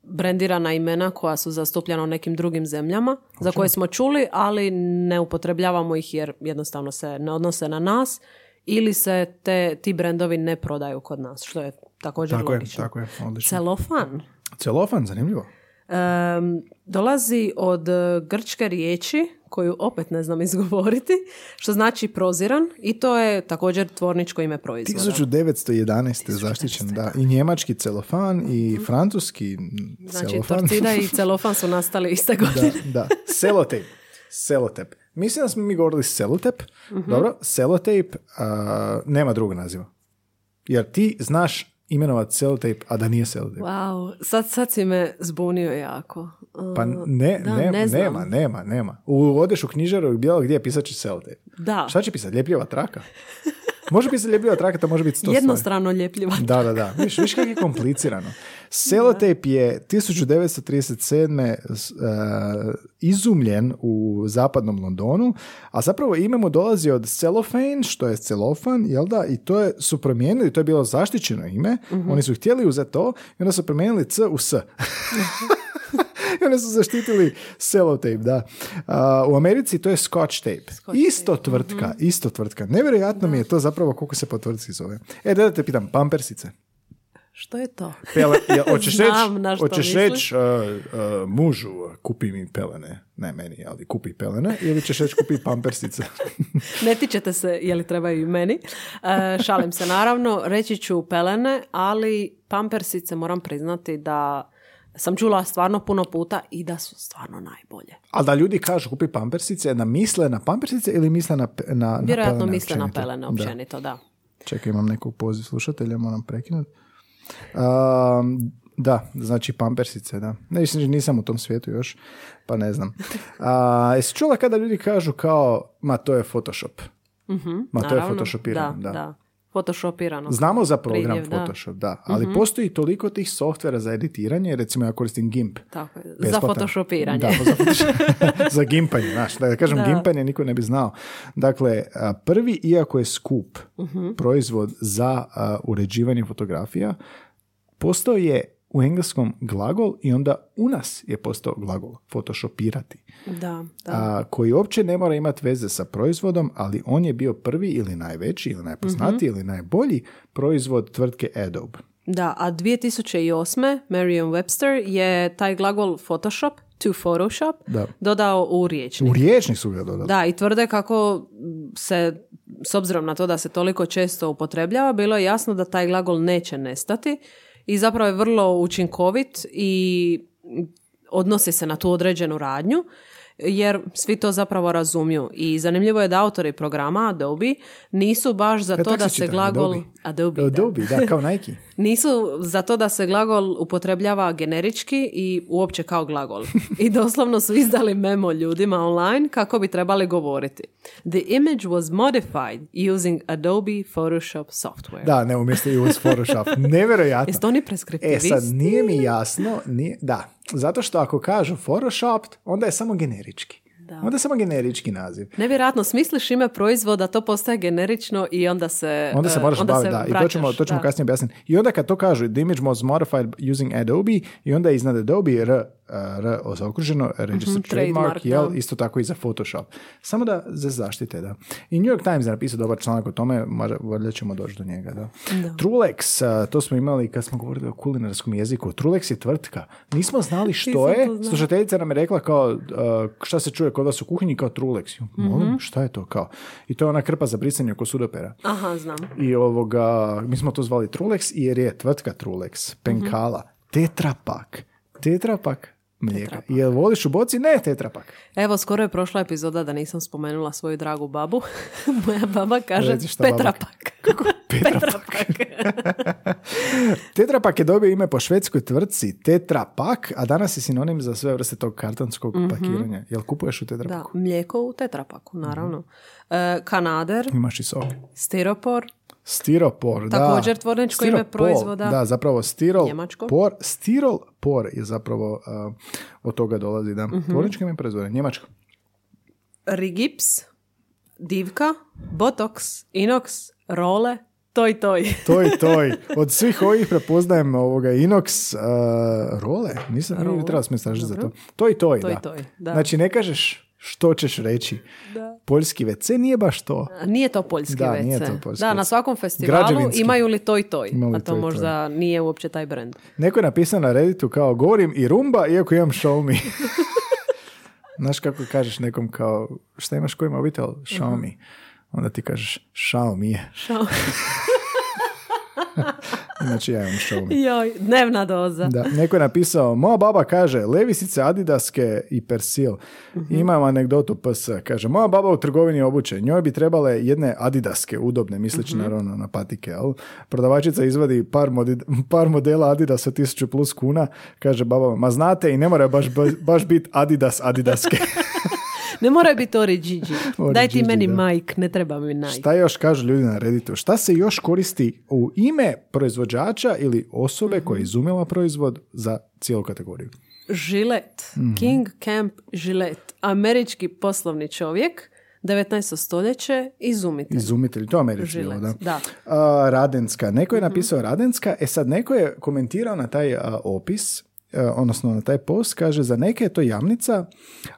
brendirana imena koja su zastupljena u nekim drugim zemljama, za koje smo čuli, ali ne upotrebljavamo ih jer jednostavno se ne odnose na nas ili se te, ti brendovi ne prodaju kod nas, što je također Tako je, logično. tako je, odlično. Celofan Celofan, zanimljivo. Em, dolazi od e, grčke riječi koju opet ne znam izgovoriti, što znači proziran i to je također tvorničko ime proizvoda. 1911. je zaštićen, da. I njemački celofan i francuski Znači, celofan. torcida i celofan su nastali iste godine. Da, da. Selotejp. Selotep. Mislim da smo mi govorili selotep. Dobro, selotejp a, nema drugog naziva. Jer ti znaš imenovat selotejp, a da nije selotejp. Wow, sad, sad si me zbunio jako. Uh, Pa ne, da, ne- ne nema, nema, nema. U, odeš u knjižaru i bilo gdje pisat će selotejp. Da, Šta će pisati? Ljepljiva traka? Može pisati ljepljiva traka, to može biti sto jednostrano ljepljiva. Da, da, da. Viš, viš kako je komplicirano. Selotejp je 1937. s- e, izumljen u zapadnom Londonu, a zapravo ime mu dolazi od celofane, što je celofan, jel da? I to je, su promijenili, to je bilo zaštićeno ime. Oni su htjeli uzeti to i onda su promijenili C u S. I onda su zaštitili sellotape, da. A, u Americi to je scotch tape. Scotch isto tvrtka, isto tvrtka. Nevjerojatno mi je to zapravo koliko se po tvrtci zove. E, da te pitam, pampersice. Što je to? Pele, ja, hoćeš reći, hoćeš uh, uh, mužu, kupi mi pelene. Ne meni, ali kupi pelene. Ili ćeš reći kupi pampersice. Ne tičete se je li trebaju i meni. E, šalim se naravno, reći ću pelene, ali pampersice moram priznati da sam čula stvarno puno puta i da su stvarno najbolje. Ali da ljudi kažu kupi pampersice, da misle na pampersice ili misle na, na, na Vjerojatno pelene misle na općenito? pelene Da. općenito, da. Čekaj, imam nekog poziv slušatelja, moram prekinuti. Um, da, znači pampersice, da. Ne, mislim, nisam u tom svijetu još, pa ne znam. A, jesi čula kada ljudi kažu kao, ma to je Photoshop? Ma to je Naravno, photoshopirano, da. da. da. Photoshopirano. Znamo za program Pridjev, da. Photoshop, da, ali postoji toliko tih softvera za editiranje, recimo ja koristim GIMP. Tako je. Za photoshopiranje. Da, za, za gimpanje, znaš, da kažem Da. gimpanje niko ne bi znao. Dakle, prvi, iako je skup Mhm. proizvod za a, uređivanje fotografija, postao je u engleskom glagol i onda u nas je postao glagol photoshopirati, Da, da. a, koji uopće ne mora imati veze sa proizvodom, ali on je bio prvi ili najveći ili najpoznatiji Mhm. ili najbolji proizvod tvrtke Adobe. Da, a 2008. Merriam-Webster je taj glagol Photoshop to Photoshop Da. dodao u riječnik. U riječnik su ga dodali. Da, i tvrde kako se, s obzirom na to da se toliko često upotrebljava, bilo je jasno da taj glagol neće nestati i zapravo je vrlo učinkovit i odnosi se na tu određenu radnju jer svi to zapravo razumiju. I zanimljivo je da autori programa Adobe nisu baš za to tak da se glagol... Adobe. Adobe, da. Adobe, da, kao Nike. Nisu za to da se glagol upotrebljava generički i uopće kao glagol. I doslovno su izdali memo ljudima online kako bi trebali govoriti. The image was modified using Adobe Photoshop software. Da, ne, umjesto i uz Photoshop. Nevjerojatno. Jeste oni E preskriptivisti? sad, nije mi jasno, nije, da, zato što ako kažu Photoshop, onda je samo generički. Da. Onda je samo generički naziv. Nevjerojatno, smisliš ime proizvoda, to postaje generično i onda se Onda se e, moraš onda baviti, se da. I to ćemo, to ćemo da. kasnije objasniti. I onda kad to kažu, the image was modified using Adobe, i onda je iznad Adobe R, uh, R zaokruženo, registered trademark, trademark, jel, da. isto tako i za Photoshop. Samo da za zaštite, da. I New York Times je napisao dobar članak o tome, možda valjda ćemo doći do njega, da. Trulex, uh, to smo imali kad smo govorili o kulinarskom jeziku. Trulex je tvrtka. Nismo znali što Nisam je. Slušateljica nam je rekla kao, šta se čuje kod vas u kuhinji, kao Trulex. Molim, Mhm. šta je to kao? I to je ona krpa za brisanje oko sudopera. Aha, znam. I ovoga, mi smo to zvali Trulex jer je tvrtka Trulex, Penkala, Tetrapak, Tetrapak mlijeka. Jel voliš u boci? Ne, Tetrapak. Evo, skoro je prošla epizoda da nisam spomenula svoju dragu babu. Moja baba kaže Petrapak. Petrapak. Tetrapak je dobio ime po švedskoj tvrtci Tetrapak, a danas je sinonim za sve vrste tog kartonskog pakiranja. Jel kupuješ u Da, Tetrapaku? mlijeko u tetrapaku, naravno. E, kanader, Imaš i sok. stiropor, Stiropor, da. Također tvorničko ime proizvoda. Da, zapravo stirol, Njemačko. por, stirol, por je zapravo uh, od toga dolazi, da. Mhm. Tvorničko ime proizvoda, njemačko. rigips, divka, botox, inox, role, toj toj. Toj, toj. Od svih ovih prepoznajem ovoga Inox uh, role. Nisam, Role, trebalo smo istražiti za to. Toj, toj, Toj, da. toj, da. Znači, ne kažeš što ćeš reći. Da. Poljski WC nije baš to. Nije to poljski Da, WC. nije to poljski Da, WC. na svakom festivalu Građevinski. imaju li toj toj. Ima li A to toj, možda nije uopće taj brand. Neko je napisao na Redditu kao govorim i rumba, iako imam show me. Znaš kako kažeš nekom kao, šta imaš koji mobitel? Show me. Onda ti kažeš, šao mi je. Inače ja imam show me. Joj, dnevna doza. Da, neko je napisao, moja baba kaže, levisice adidaske i persil. Imam anegdotu PS. Kaže, moja baba u trgovini obuće, njoj bi trebale jedne adidaske, udobne, misleći naravno na patike. Jel? Prodavačica izvadi par, modi- par modela Adidasa 1000 plus kuna. Kaže baba, ma znate i ne mora baš, baš biti Adidas Adidaske. Ne mora biti Ori Gigi. Ori Daj ti Gigi, meni da. Mike, ne treba mi Nike. Šta još kažu ljudi na Redditu? Šta se još koristi u ime proizvođača ili osobe koja je izumila proizvod za cijelu kategoriju? Žilet. Mhm. King Camp Žilet. Američki poslovni čovjek, 19. stoljeće, izumitelj. Izumitelj, to je američki, jel da. da. A, Radenska. Neko je napisao Radenska, e sad neko je komentirao na taj a, opis, odnosno na taj post, kaže za neke je to jamnica,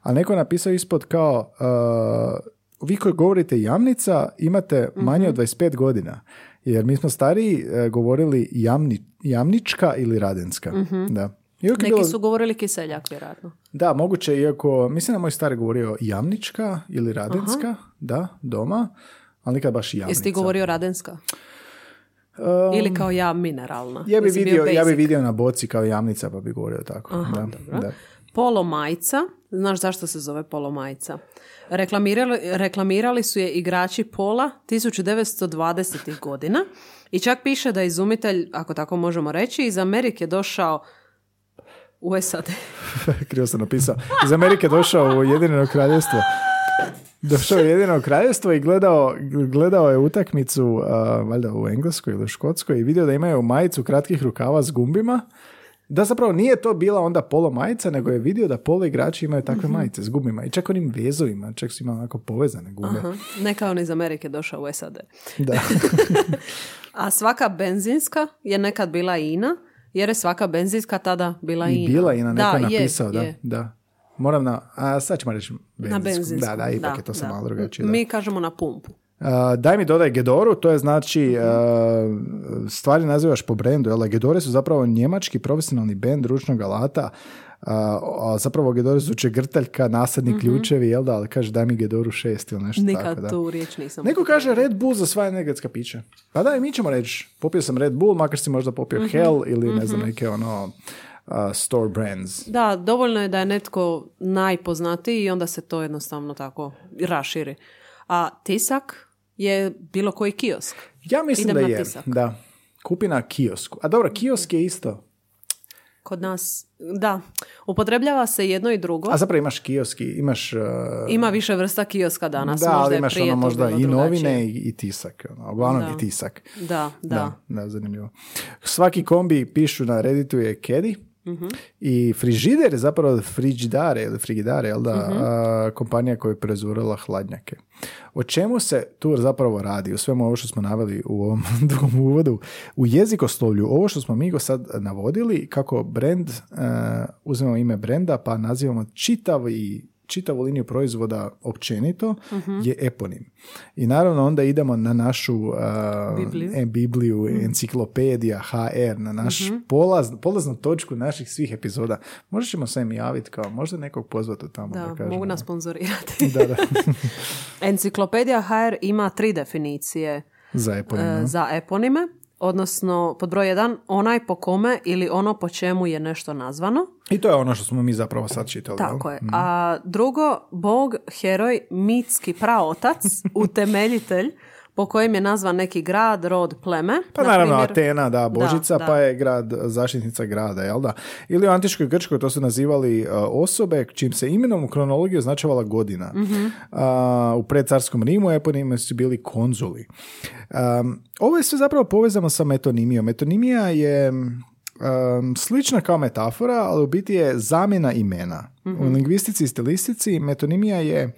a neko je napisao ispod kao a, vi koji govorite jamnica imate manje od 25 godina. Jer mi smo stariji e, govorili jamni, jamnička ili radenska. Da. I uvijek je Neki bilo- su govorili kiseljak, vjerojatno. da, moguće, iako, mislim da moj stari govorio jamnička ili radenska, da, doma, ali nikad baš jamnica. Jesi ti govorio radenska? Ili kao ja mineralna? Ja bi, vidio, ja bi vidio na boci kao jamnica, pa bi govorio tako. Aha, da, dobro. da. Polo majica. Znaš zašto se zove polo majica? Reklamirali, reklamirali su je igrači pola 1920. godina i čak piše da je izumitelj, ako tako možemo reći, iz Amerike došao u SAD. Krivo sam napisao. Iz Amerike došao u Jedinjeno kraljevstvo. Došao u Jedinjeno kraljevstvo i gledao, gledao je utakmicu a, valjda u Engleskoj ili Škotskoj i vidio da imaju majicu kratkih rukava s gumbima. Da zapravo nije to bila onda polo majica, nego je vidio da polo igrači imaju takve majice s gumima i čak onim vezovima, čak su imali onako povezane gume. Aha, Neka on iz Amerike došao u SAD. Da. A svaka benzinska je nekad bila INA, jer je svaka benzinska tada bila I INA. bila i na neko da, je napisao, da, je. da. Moram na, a sad ćemo reći Na benzinsku. benzinsku. Da, da, ipak je to sam da, malo da. drugačije. da. Mi kažemo na pumpu. Uh, daj mi dodaj Gedoru, to je znači uh, stvari nazivaš po brendu, jel? da? Gedore su zapravo njemački profesionalni bend ručnog alata, uh, a zapravo Gedore su čegrtaljka, nasadni ključevi, jel da, ali kaže daj mi Gedoru šest ili nešto Nikad tako, da. tu riječ nisam. Neko kaže Red Bull za sva energetska pića. Pa da, i mi ćemo reći, popio sam Red Bull, makar si možda popio Hell ili ne znam, neke ono a, store brands. Da, dovoljno je da je netko najpoznatiji i onda se to jednostavno tako raširi. A tisak je bilo koji kiosk. Ja mislim Idem da na je. tisak. Da. Kupi na kiosku. A dobro, kiosk je isto. Kod nas, da, upotrebljava se jedno i drugo. A zapravo imaš kioski, imaš... uh, Ima više vrsta kioska danas. da, možda ali imaš ono možda i novine i, i tisak. Ono, uglavnom Da. i tisak. Da, da. Da, da, zanimljivo. Svaki kombi pišu na Redditu je Kedi Mhm. i frižider je zapravo frigidare ili frigidare, jel da, Mhm. a, kompanija koja je proizvodila hladnjake. O čemu se tu zapravo radi? U svemu ovo što smo naveli u ovom drugom uvodu. U jezikoslovlju, ovo što smo mi go sad navodili, kako brand, uh, uzmemo ime brenda pa nazivamo čitav i čitavu liniju proizvoda općenito Mhm. je eponim. I naravno onda idemo na našu uh, Bibliju. e, Bibliju, enciklopedija, HR, na naš polaz, polaznu točku naših svih epizoda. Možda ćemo se im javiti kao, možda nekog pozvati tamo. Da, Da, kažemo. mogu nas sponzorirati. Da, da. Enciklopedija HR ima tri definicije Za eponim. e, no? za eponime, odnosno pod broj jedan, onaj po kome ili ono po čemu je nešto nazvano. I to je ono što smo mi zapravo sad čitali. Tako je. A drugo, bog, heroj, mitski praotac, utemeljitelj, po kojem je nazvan neki grad, rod, pleme. Pa Na naravno primjer- Atena, da, Božica, da. pa je grad zaštitnica grada, jel da? Ili u antičkoj Grčkoj to su nazivali uh, osobe čim se imenom u kronologiji označavala godina. Mhm. A, u predcarskom Rimu eponimi su bili konzuli. Um, ovo je sve zapravo povezano sa metonimijom. Metonimija je um, slična kao metafora, ali u biti je zamjena imena. Mhm. U lingvistici i stilistici metonimija je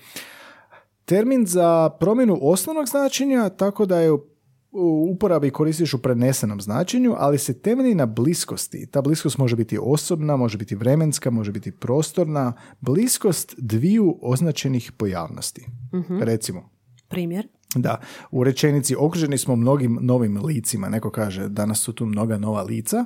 termin za promjenu osnovnog značenja, tako da je u uporabi koristiš u prenesenom značenju, ali se temelji na bliskosti. Ta bliskost može biti osobna, može biti vremenska, može biti prostorna. Bliskost dviju označenih pojavnosti. Recimo, Primjer. Da, u rečenici okruženi smo mnogim novim licima. Neko kaže, danas su tu mnoga nova lica.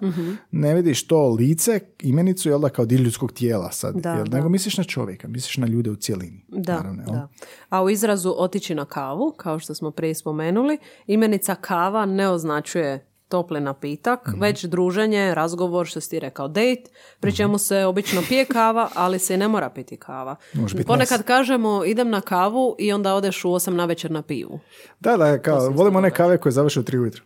Ne vidiš to lice, imenicu, jel da, kao dio ljudskog tijela sad. Da, jel, da. Nego misliš na čovjeka, misliš na ljude u cjelini. Da, naravno, da. A u izrazu otići na kavu, kao što smo prije spomenuli, imenica kava ne označuje topli napitak, Mhm. već druženje, razgovor, što si ti rekao, date, pri čemu se obično pije kava, ali se i ne mora piti kava. Ponekad kažemo idem na kavu i onda odeš u osam na večer na pivu. Da, da, kao, volimo one kave koje završe u tri ujutro.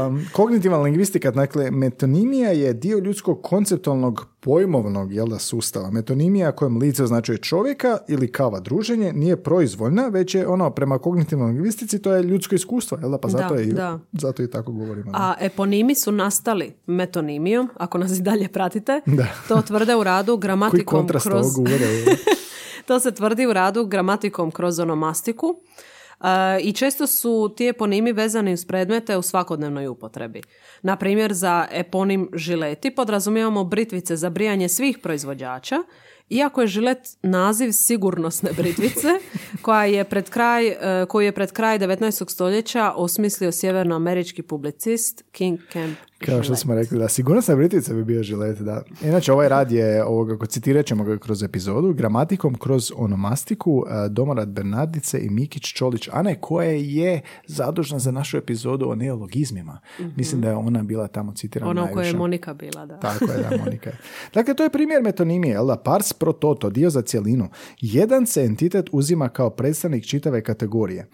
um, kognitivna lingvistika, dakle, metonimija je dio ljudskog konceptualnog pojmovnog jel da, sustava. Metonimija kojem lice označuje čovjeka ili kava druženje nije proizvoljna, već je ono, prema kognitivnoj lingvistici, to je ljudsko iskustvo, jel da, pa zato, Da, je, i- da. zato i tako govorimo. A eponimi su nastali metonimijom, ako nas i dalje pratite. Da. To tvrde u radu gramatikom kroz... To se tvrdi u radu gramatikom kroz onomastiku i često su ti eponimi vezani uz predmete u svakodnevnoj upotrebi. Na primjer, za eponim žileti podrazumijevamo britvice za brijanje svih proizvođača, iako je žilet naziv sigurnosne britvice koja je pred kraj, e, koju je pred kraj 19. stoljeća osmislio sjevernoamerički publicist King Camp Kao što smo rekli, da, sigurnosna britvica bi bio žilet, da. Inače, ovaj rad je, ovoga, citirat ćemo ga kroz epizodu, gramatikom kroz onomastiku, eh, Domorad Bernardice i Mikić Čolić Ane, koja je zadužna za našu epizodu o neologizmima. Mislim da je ona bila tamo citirana Ona u kojoj je. Monika bila, da. Tako je, da, Monika. je. Dakle, to je primjer metonimije, jel da? Pars pro toto, dio za cjelinu. Jedan se entitet uzima kao predstavnik čitave kategorije.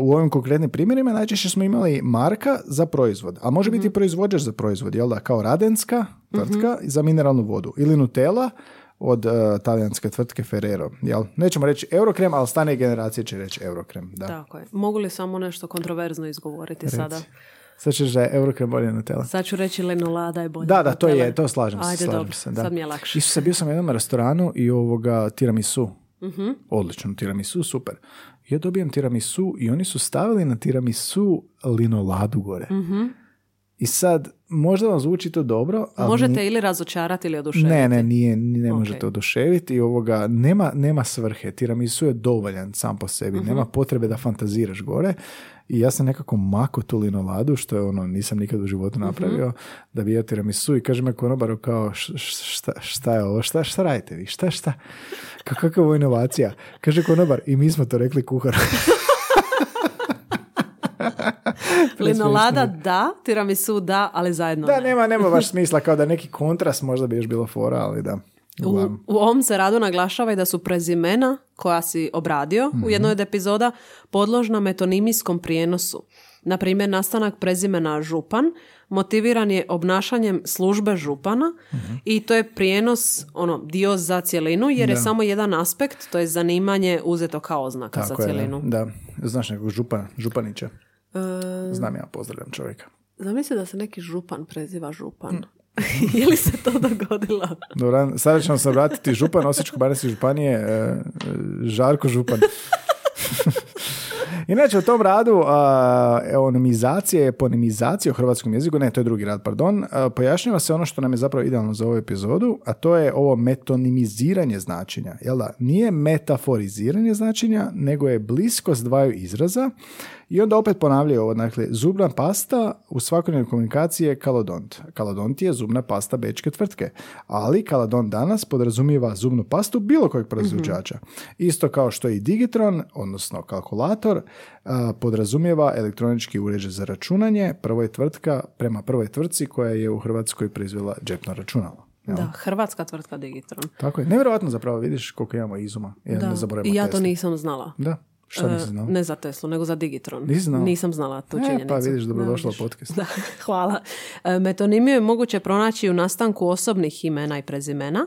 U ovim konkretnim primjerima najčešće smo imali marka za proizvod, a može biti proizvođač za proizvod, jel da? Kao Radenska tvrtka za mineralnu vodu ili Nutella od uh, talijanske tvrtke Ferrero. Jel? Nećemo reći Eurokrem, ali stane generacije će reći Eurokrem. Da. Tako je. Mogu li samo nešto kontroverzno izgovoriti sada? Sad ćeš da je Eurokrem bolje Nutella. Sad ću reći lenolada je bolje. Da, da, to Nutelle. je, to slažem se. Ajde, slažem dobro. se, da. Sad mi je lakše. Isuse, bio sam u jednom restoranu i ovoga tiramisu. Mhm. Odlično, tiramisu, super. Ja dobijem tiramisu i oni su stavili na tiramisu linoladu gore. Mhm. I sad, možda vam zvuči to dobro, ali Možete ili razočarati ili oduševiti. ne, ne, nije, ne Ok. možete oduševiti i ovoga, nema, nema svrhe. Tiramisu je dovoljan sam po sebi, Mhm. nema potrebe da fantaziraš gore. I ja sam nekako mako tu linoladu, što je ono, nisam nikad u životu Mhm. napravio, da bi jeo tiramisu i kaže me konobaru kao, "Š- š- šta, šta je ovo, šta, šta radite vi, šta, šta? Ka- Kakva je ovo inovacija? Kaže konobar, i mi smo to rekli kuharu. Linolada da, tiramisu da, ali zajedno Da, ne. nema, nema baš smisla kao da neki kontrast možda bi još bilo fora, ali da. U, u ovom se radu naglašava i da su prezimena koja si obradio u jednoj od epizoda podložna metonimijskom prijenosu. Na primjer, nastanak prezimena župan motiviran je obnašanjem službe župana i to je prijenos, ono, dio za cjelinu jer je Da. samo jedan aspekt, to je zanimanje uzeto kao oznaka Tako za je, cjelinu. da. da. Znaš nekog župana, županića. E, Znam ja, pozdravljam čovjeka. zamisli da se neki župan preziva župan. Mm. je li se to dogodilo? Dobro, sada ćemo se vratiti župan Osječko-baranjske županije, e, e, Žarko Župan. Inače, u tom radu a, eponimizacija i u hrvatskom jeziku, ne, to je drugi rad, pardon, a, pojašnjava se ono što nam je zapravo idealno za ovu epizodu, a to je ovo metonimiziranje značenja. Jel da? Nije metaforiziranje značenja, nego je bliskost dvaju izraza i onda opet ponavljaju ovo, dakle, zubna pasta u svakodnevnoj komunikaciji je kalodont. Kalodont je zubna pasta bečke tvrtke, ali kalodont danas podrazumijeva zubnu pastu bilo kojeg proizvođača. Isto kao što i Digitron, odnosno kalkulator, a, podrazumijeva elektronički uređaj za računanje, prvo je tvrtka prema prvoj tvrtci koja je u Hrvatskoj proizvela džepno računalo. Da, hrvatska tvrtka Digitron. Tako je. Nevjerojatno zapravo, vidiš koliko imamo izuma. Ja Da. ne I ja to nisam znala. Da, šta E, nisi znao? Ne za Teslu, nego za Digitron. Nisi znala? Nisam znala tu E, činjenicu. pa vidiš, dobrodošla u podcast. Da, hvala. E, Metonimiju je moguće pronaći u nastanku osobnih imena i prezimena.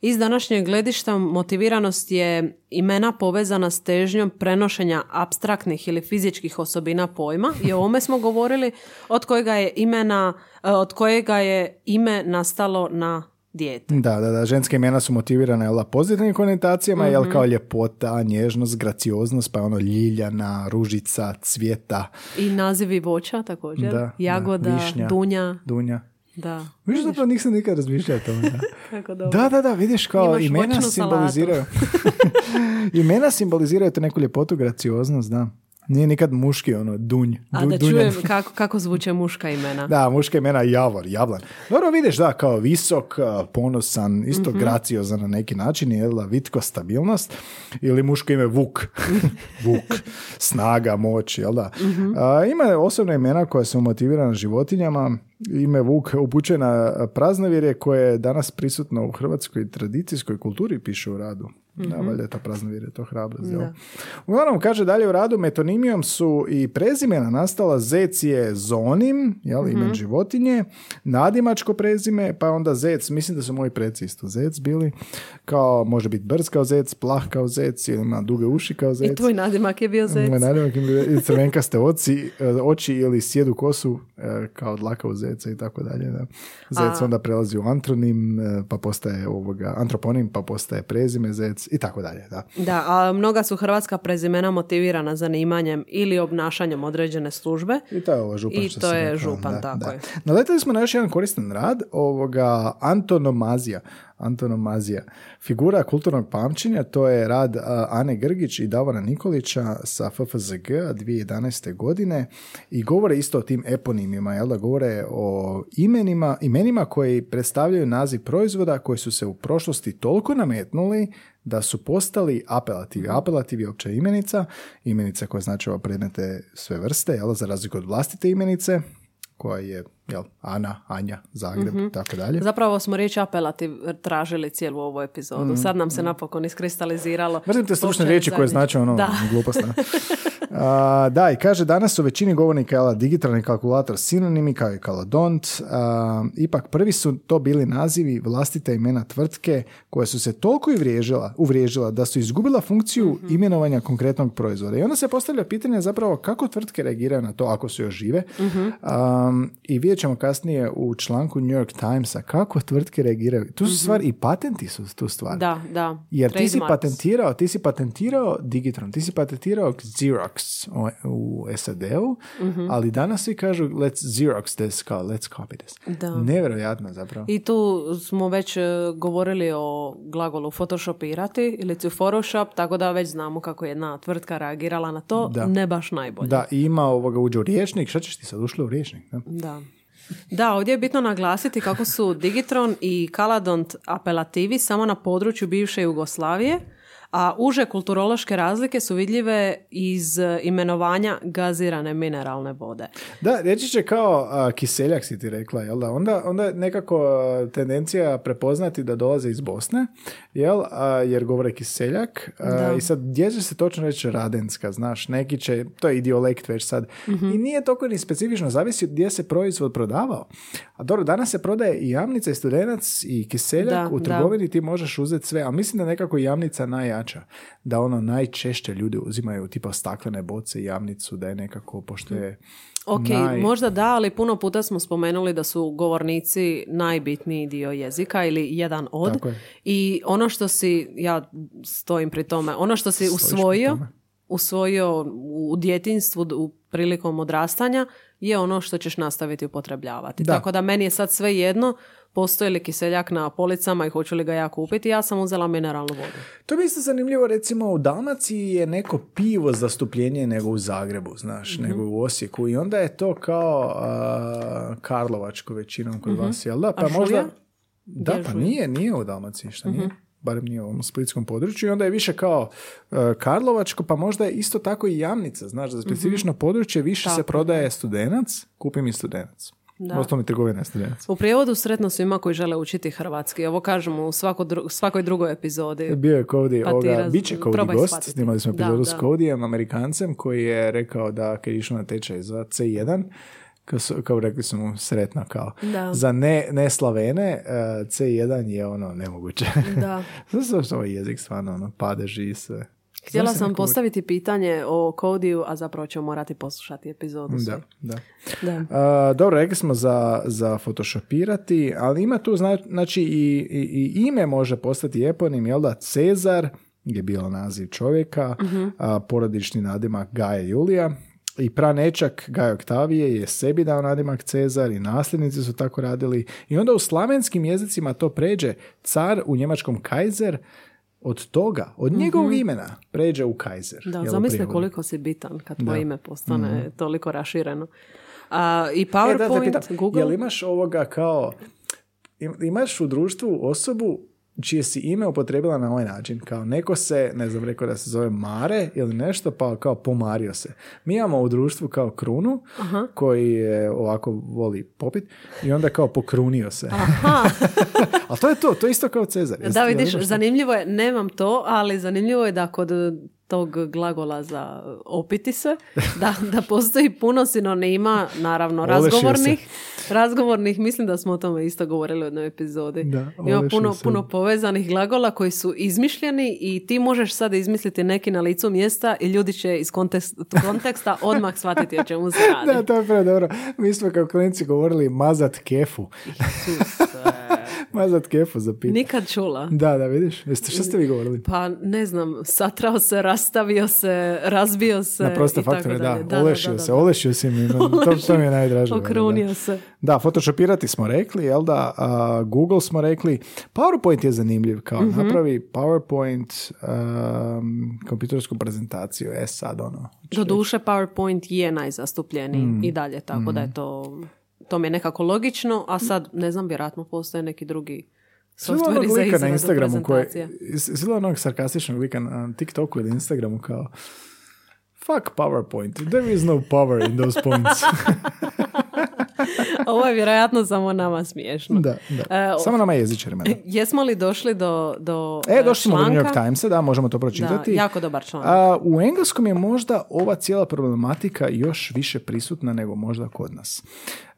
Iz današnjeg gledišta motiviranost je imena povezana s težnjom prenošenja abstraktnih ili fizičkih osobina pojma i o ovome smo govorili od kojega je imena, e, od kojega je ime nastalo na dijete. Da, da, da, ženske imena su motivirane jel, pozitivnim konetacijama, Mhm. jel kao ljepota, nježnost, gracioznost, pa ono ljiljana, ružica, cvijeta, I nazivi voća također. da, Jagoda, da, višnja, dunja. dunja. Da. Viš zapravo nisam nikad razmišljao o tome. Da. Kako dobro. da, da, da, vidiš kao Imaš imena simboliziraju. imena simboliziraju tu neku ljepotu, gracioznost, da. Nije nikad muški, ono, dunj. A du- da dunjan. čujem kako, kako zvuče muška imena. Da, muška imena Javor, Javlan. Dobro, vidiš, da, kao visok, ponosan, isto Mhm. graciozan na neki način, je da, vitko, stabilnost. Ili muško ime Vuk. Vuk, snaga, moć, jel da? Mhm. A, ima osobna imena koja su motivirana životinjama. Ime Vuk upućuje na praznovjerje koje je danas prisutno u hrvatskoj tradicijskoj kulturi, piše u radu. Da, valjda je ta praznovjerje, to? Mhm. Da. Uglavnom, kaže dalje u radu, metonimijom su i prezimena nastala, zec je zonim, jel, Mhm. imen životinje, nadimačko prezime, pa onda zec, mislim da su moji preci isto zec bili, kao može biti brz kao zec, plah kao zec, ili ima duge uši kao zec. I tvoj nadimak je bio zec. Moj nadimak im je- i crvenkaste oci, e, oči ili sjedu kosu e, kao dlaka u zeca i tako dalje. Da. Zec A- onda prelazi u antronim, e, pa postaje ovoga, antroponim, pa postaje prezime zec i tako dalje. Da. Da, a mnoga su hrvatska prezimena motivirana zanimanjem ili obnašanjem određene službe. I to je ovo župan I što to je župan, da, tako da. je. Naletili smo na još jedan koristan rad, ovoga antonomazija. Antonomazija. Figura kulturnog pamćenja, to je rad Ane Grgić i Davora Nikolića sa FFZG 2011. godine i govore isto o tim eponimima, jel da govore o imenima, imenima koji predstavljaju naziv proizvoda koji su se u prošlosti toliko nametnuli da su postali apelativi. Apelativ je opća imenica, imenica koja značava predmete sve vrste, jel, za razliku od vlastite imenice, koja je jel, Ana, Anja, Zagreb, Mhm. tako dalje. Zapravo smo riječ apelativ tražili cijelu ovu epizodu. Sad nam se napokon iskristaliziralo. Mrzim te stručne riječi koje znače ono Da. glupost. A, da, i kaže danas su većini govornika jela, digitalni kalkulator sinonimi kao i kalodont. A, ipak prvi su to bili nazivi vlastite imena tvrtke koje su se toliko uvriježila, uvriježila da su izgubila funkciju Mhm. imenovanja konkretnog proizvoda. I onda se postavlja pitanje zapravo kako tvrtke reagiraju na to ako su još žive. Mhm. Um, I vidjet ćemo kasnije u članku New York Timesa kako tvrtke reagiraju. Tu su stvari i patenti su tu stvar. Mhm. Da, da. Jer ti si patentirao, ti si patentirao Digitron, ti si patentirao Xerox u, SAD-u, Mhm. ali danas svi kažu let's Xerox this, kao let's copy this. Da. Nevjerojatno zapravo. I tu smo već e, govorili o glagolu photoshopirati ili to photoshop, tako da već znamo kako je jedna tvrtka reagirala na to. Da. Ne baš najbolje. Da, i ima ovoga uđe u riječnik, šta ćeš ti sad ušli u riječnik? Da? Da. Da, ovdje je bitno naglasiti kako su Digitron i Kaladont apelativi samo na području bivše Jugoslavije, A uže kulturološke razlike su vidljive iz imenovanja gazirane mineralne vode. Da, reći će kao a, kiseljak si ti rekla, jel da? Onda, onda nekako tendencija prepoznati da dolaze iz Bosne, jel? A, jer govore kiseljak. A, Da. I sad, gdje će se točno reći radenska, znaš? Neki će, to je idiolekt već sad. Mhm. I nije toliko ni specifično, zavisi gdje se proizvod prodavao. A dobro, danas se prodaje i jamnica i studenac i kiseljak Da, u da. trgovini ti možeš uzeti sve, ali mislim da nekako jamnica najjača. Da ono najčešće ljudi uzimaju tipa staklene boce i jamnicu, da je nekako, pošto je Ok, naj- možda da, ali puno puta smo spomenuli da su govornici najbitniji dio jezika ili jedan od. Tako je. I ono što si, ja stojim pri tome, ono što si Stojiš usvojio, usvojio u djetinstvu u prilikom odrastanja je ono što ćeš nastaviti upotrebljavati. Da. Tako da meni je sad sve jedno, postoji li kiseljak na policama i hoću li ga ja kupiti, ja sam uzela mineralnu vodu. To mi isto zanimljivo, recimo u Dalmaciji je neko pivo zastupljenije nego u Zagrebu, znaš, Mhm. nego u Osijeku i onda je to kao a, Karlovačko većinom kod vas, jel da? Pa Mhm. A možda... Da, Gdje pa žuja? Mhm. nije, nije u Dalmaciji, šta nije? Barem nije u ovom splitskom području i onda je više kao e, Karlovačko, pa možda je isto tako i Jamnica, znaš, za specifično područje više se. Tako. prodaje studenac, kupi mi studenac. Da. Osnovno mi trgovina studenac. U prijevodu sretno svima koji žele učiti hrvatski. Ovo kažemo u svako dru- svakoj drugoj epizodi. Bio je Cody, Pa ovoga, raz- bit će Cody probaj gost, shvatiti. snimali smo Da, epizodu da. s Codyjem, Amerikancem, koji je rekao da kad je išao na tečaj za C1, kao, kao rekli su mu sretno kao. Da. Za ne, ne Slavene, eh, C1 je ono nemoguće. Da. Zato što ovaj jezik stvarno ono, padeži i sve. Htjela sam postaviti pitanje o Kodiju, a zapravo ćemo morati poslušati epizodu. Da, da. Da. A, dobro, rekli smo za, za photoshopirati, ali ima tu zna- znači i, i, i ime može postati eponim, jel da? Cezar je bio naziv čovjeka, a, porodični nadimak Gaja Julija i pranečak Gaj Oktavije je sebi dao nadimak Cezar i nasljednici su tako radili. I onda u slavenskim jezicima to pređe car u njemačkom Kaiser. Od toga, od njegovog imena pređe u Kaiser. Da, zamisli koliko si bitan kad tvoje ime postane toliko rašireno. A, I E, da, da PowerPoint, pitam, Google, Jel imaš ovoga kao, im- imaš u društvu osobu čije si ime upotrebila na ovaj način, kao neko se, ne znam, rekao da se zove Mare ili nešto, pa kao pomario se. Mi imamo u društvu kao krunu, koji je ovako voli popit i onda kao pokrunio se. Aha, Ali to je to, to je isto kao Cezar. Da vidiš, zanimljivo je, nemam to, ali zanimljivo je da kod tog glagola za opiti se, da, da postoji puno sinonima, naravno, razgovornih. Razgovornih, mislim da smo o tome isto govorili u jednoj epizodi. Da, Ima puno, se. puno povezanih glagola koji su izmišljeni i ti možeš sada izmisliti neki na licu mjesta i ljudi će iz kontekst- konteksta odmah shvatiti o čemu se radi. Da, to je pre dobro. Mi smo kao klinici govorili mazat kefu. mazat kefu za. Nikad čula. Da, da, vidiš. Jeste, što ste vi govorili? Pa ne znam, satrao se, rastavio se, razbio se. Na proste faktore, da. dalje. Olešio se, olešio si mi. To, to mi je najdraže. Okrunio da. se. Da, photoshopirati smo rekli, jel da, a, Google smo rekli, PowerPoint je zanimljiv, kao Mhm. napravi PowerPoint um, kompjutersku prezentaciju, e sad ono. Doduše PowerPoint je najzastupljeniji Mm. i dalje, tako da je to, to mi je nekako logično, a sad ne znam, vjerojatno postoje neki drugi softveri za lika na Instagramu koji, prezentacije. sila onog sarkastičnog lika na TikToku ili Instagramu kao fuck PowerPoint, there is no power in those points. Ovo je vjerojatno samo nama smiješno. da, da. E, o- Samo nama jezičarima. da. Jesmo li došli do, do E, došli smo do New? York Timesa, da, možemo to Da, pročitati. jako dobar članak. A, u engleskom je možda ova cijela problematika još više prisutna nego možda kod nas.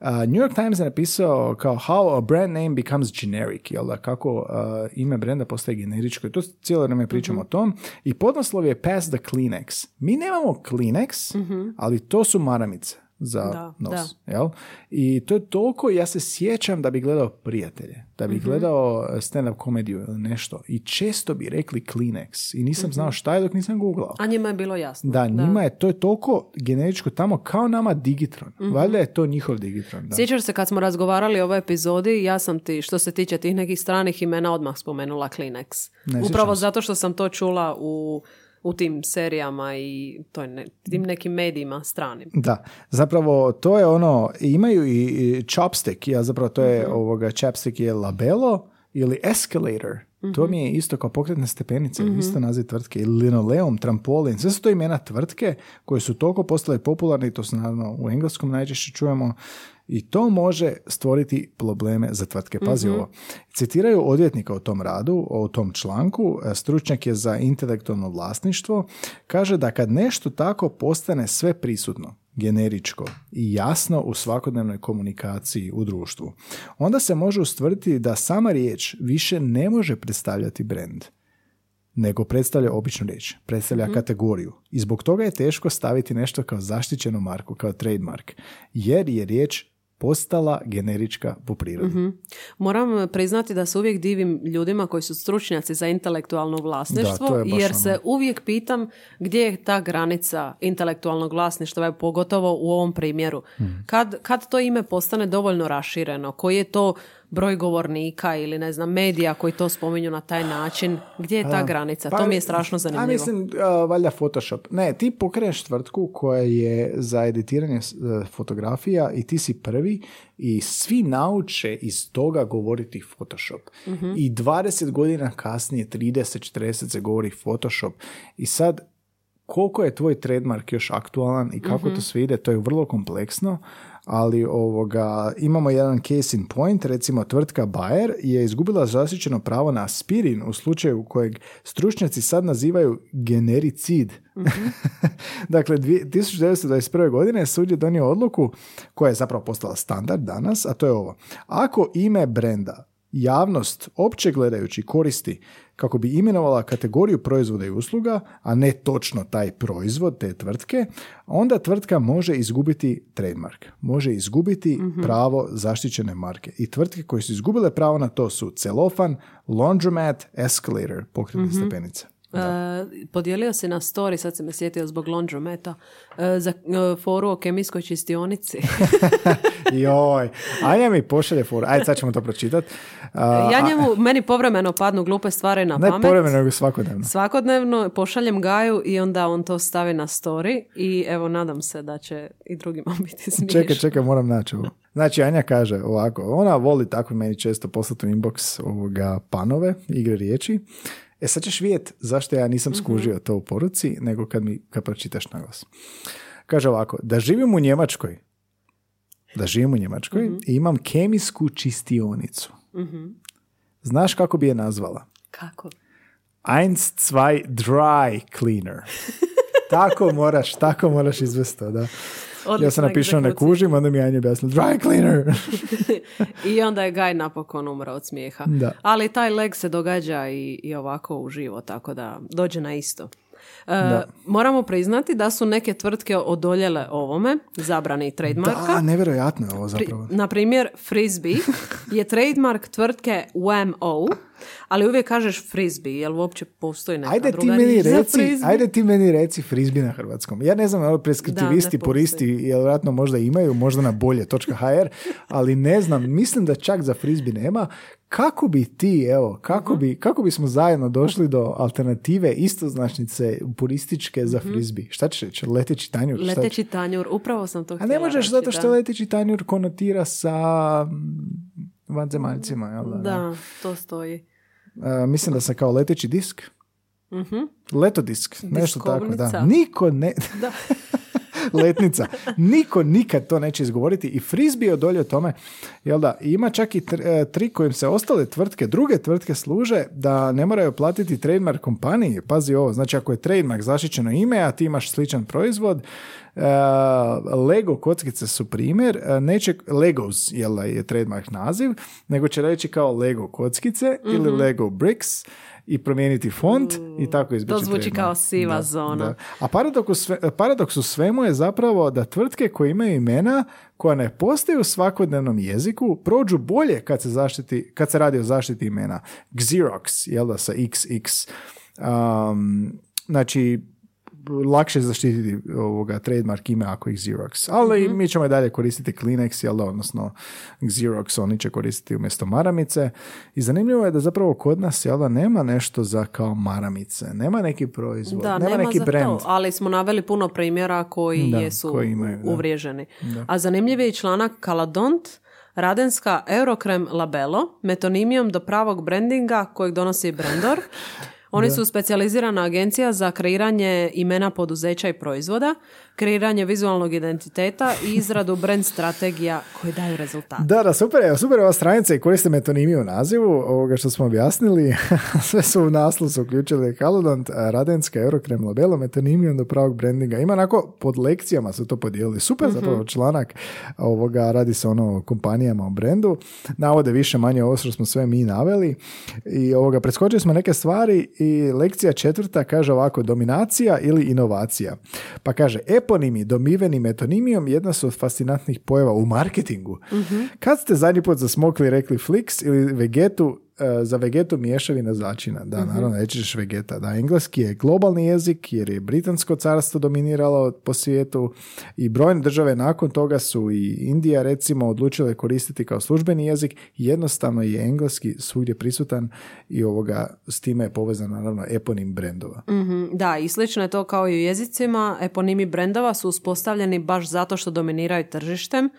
A, New York Times je napisao kao how a brand name becomes generic, jel da, kako a, ime brenda postaje generičko. I to cijelo vrijeme pričamo o tom. I podnaslov je Pass the Kleenex. Mi nemamo Kleenex, ali to su maramice za Da, nos. Jel? I to je toliko, ja se sjećam da bi gledao prijatelje, da bi gledao stand-up komediju ili nešto i često bi rekli Kleenex i nisam znao šta je dok nisam googlao. A njima je bilo jasno. Da, njima je to je toliko generičko tamo kao nama Digitron. Valjda je to njihov Digitron. Da. Sjećaš se kad smo razgovarali o ovoj epizodi, ja sam ti, što se tiče tih nekih stranih imena, odmah spomenula Kleenex. Ne Upravo zato što sam to čula u, u tim serijama i to ne, tim nekim medijima stranim. Da, zapravo to je ono, imaju i, chopstick, ja zapravo to Mhm. je ovoga, chapstick je labelo ili escalator, to mi je isto kao pokretne stepenice, Mhm. isto naziv tvrtke, ili linoleum, trampolin, sve su to imena tvrtke koje su toliko postale popularne i to se naravno u engleskom najčešće čujemo i to može stvoriti probleme za tvrtke. Pazi ovo. Citiraju odvjetnika o tom radu, o tom članku, e, stručnjak je za intelektualno vlasništvo, kaže da kad nešto tako postane sve prisutno, generičko i jasno u svakodnevnoj komunikaciji u društvu, onda se može ustvrditi da sama riječ više ne može predstavljati brand nego predstavlja običnu riječ, predstavlja kategoriju. I zbog toga je teško staviti nešto kao zaštićenu marku, kao trademark, jer je riječ postala generička po prirodi. Moram priznati da se uvijek divim ljudima koji su stručnjaci za intelektualno vlasništvo, Da, je jer ono. se uvijek pitam gdje je ta granica intelektualnog vlasništva, pogotovo u ovom primjeru. Hmm. Kad, kad to ime postane dovoljno rašireno, koji je to broj govornika ili ne znam medija koji to spominju na taj način, gdje je ta granica? to mi je strašno zanimljivo. A mislim, a, valjda Photoshop. Ne, ti pokreneš tvrtku koja je za editiranje e, fotografija i ti si prvi i svi nauče iz toga govoriti Photoshop. Mhm. I 20 godina kasnije, 30, 40 se govori Photoshop. I sad, koliko je tvoj trademark još aktualan i kako Mhm. to sve ide, to je vrlo kompleksno, ali ovoga, imamo jedan case in point, recimo tvrtka Bayer je izgubila zaštićeno pravo na aspirin u slučaju kojeg stručnjaci sad nazivaju genericid. dakle, dvi- 1921. godine sud je donio odluku koja je zapravo postala standard danas, a to je ovo. Ako ime brenda javnost opće gledajući koristi kako bi imenovala kategoriju proizvoda i usluga, a ne točno taj proizvod te tvrtke, onda tvrtka može izgubiti trademark. Može izgubiti pravo zaštićene marke. I tvrtke koje su izgubile pravo na to su Celofan, Laundromat, Escalator, pokretne stepenice. E, podijelio si na story, sad se me sjetio zbog laundrometa, e, za e, foru o kemijskoj čistionici. Joj, Anja mi pošalje foru. Ajde, sad ćemo to pročitati. ja njemu, meni povremeno padnu glupe stvari na Ne pamet. povremeno, nego svakodnevno. Svakodnevno pošaljem Gaju i onda on to stavi na story i evo nadam se da će i drugima biti smiješno. Čekaj, čekaj, moram naći ovo. Znači, Anja kaže ovako, ona voli tako meni često poslati u inbox ovoga panove, igre riječi. E sad ćeš vidjeti zašto ja nisam skužio to u poruci, nego kad mi kad pročitaš na glas. Kaže ovako, da živim u Njemačkoj, da živim u Njemačkoj i imam kemijsku čistionicu. Znaš kako bi je nazvala? Kako? Eins, zwei, dry cleaner. tako moraš, tako moraš izvesti to, da. ja sam napišao ne kužim, onda mi je Anja objasnila, dry cleaner. I onda je Gaj napokon umro od smijeha. Da. Ali taj leg se događa i, i ovako uživo, tako da dođe na isto. E, moramo priznati da su neke tvrtke odoljele ovome, zabrani trademarka. Da, nevjerojatno je ovo Pri- zapravo. na primjer, Frisbee je trademark tvrtke WMO, ali uvijek kažeš Frisbee, jel uopće postoji neka Ajde ti, druga meni riječ za reci, ajde ti meni reci frizbi na hrvatskom. Ja ne znam, evo preskriptivisti, puristi, jel vjerojatno možda imaju, možda na bolje.hr, ali ne znam, mislim da čak za frizbi nema. Kako bi ti, evo, kako, Mhm. bi, kako bismo zajedno došli do alternative istoznačnice purističke za frizbi? Šta ćeš reći? Leteći tanjur? Šta će- Leteći tanjur, upravo sam to A htjela ne možeš reći, zato što da. leteći tanjur konotira sa mm, vanzemaljcima, jel da? Da, to stoji. E, mislim da sam kao leteći disk. Mhm. Letodisk, nešto tako, da. Niko ne... Da. Letnica. Niko nikad to neće izgovoriti i Frisbee je odolio tome, jel da, ima čak i e, trik kojim se ostale tvrtke, druge tvrtke služe da ne moraju platiti trademark kompaniji. Pazi ovo, znači ako je trademark zaštićeno ime, a ti imaš sličan proizvod, e, Lego kockice su primjer, e, neće Legos jel da, je trademark naziv, nego će reći kao Lego kockice ili Lego bricks i promijeniti font i tako izbjeći To zvuči kao siva Da, zona. da. A paradoks u, sve, paradoks u svemu je zapravo da tvrtke koje imaju imena koja ne postoje u svakodnevnom jeziku prođu bolje kad se, zaštiti, kad se radi o zaštiti imena. Xerox, jel da, sa XX. Um, znači, lakše zaštititi ovoga trademark ime ako ih Xerox. Ali mi ćemo i dalje koristiti Kleenex, jel da, odnosno Xerox oni će koristiti umjesto maramice. I zanimljivo je da zapravo kod nas, jel da, nema nešto za kao maramice. Nema neki proizvod, Da, nema, neki za brand. to, ali smo naveli puno primjera koji Da, jesu koji imaju, da. uvriježeni. A zanimljiv je i članak Kaladont, Radenska Eurokrem Labelo, metonimijom do pravog brandinga kojeg donosi Brandor. Oni su specijalizirana agencija za kreiranje imena poduzeća i proizvoda, kreiranje vizualnog identiteta i izradu brand strategija koje daju rezultat. Da, da, super je, super je ova stranica i koriste metonimiju u nazivu, ovoga što smo objasnili, sve su u naslovu su uključili Kalodont, Radenska, Eurokrem, Labelo, metonimijom do pravog brandinga. Ima onako, pod lekcijama su to podijelili. Super Mhm. zapravo članak, ovoga, radi se ono o kompanijama, o brendu, navode više manje ovo što smo sve mi naveli i ovoga, preskočili smo neke stvari i lekcija četvrta kaže ovako, dominacija ili inovacija. Pa kaže, eponimi domiveni metonimijom jedna su od fascinantnih pojava u marketingu. Kad ste zadnji put zasmokli rekli Flix ili Vegetu, za Vegetu mješavina začina. Da, naravno, nećeš Vegeta. Da, engleski je globalni jezik jer je britansko carstvo dominiralo po svijetu i brojne države nakon toga su i Indija recimo odlučile koristiti kao službeni jezik. Jednostavno je engleski svugdje prisutan i ovoga s time je povezan naravno eponim brendova. Mhm, Da, i slično je to kao i u jezicima. Eponimi brendova su uspostavljeni baš zato što dominiraju tržištem.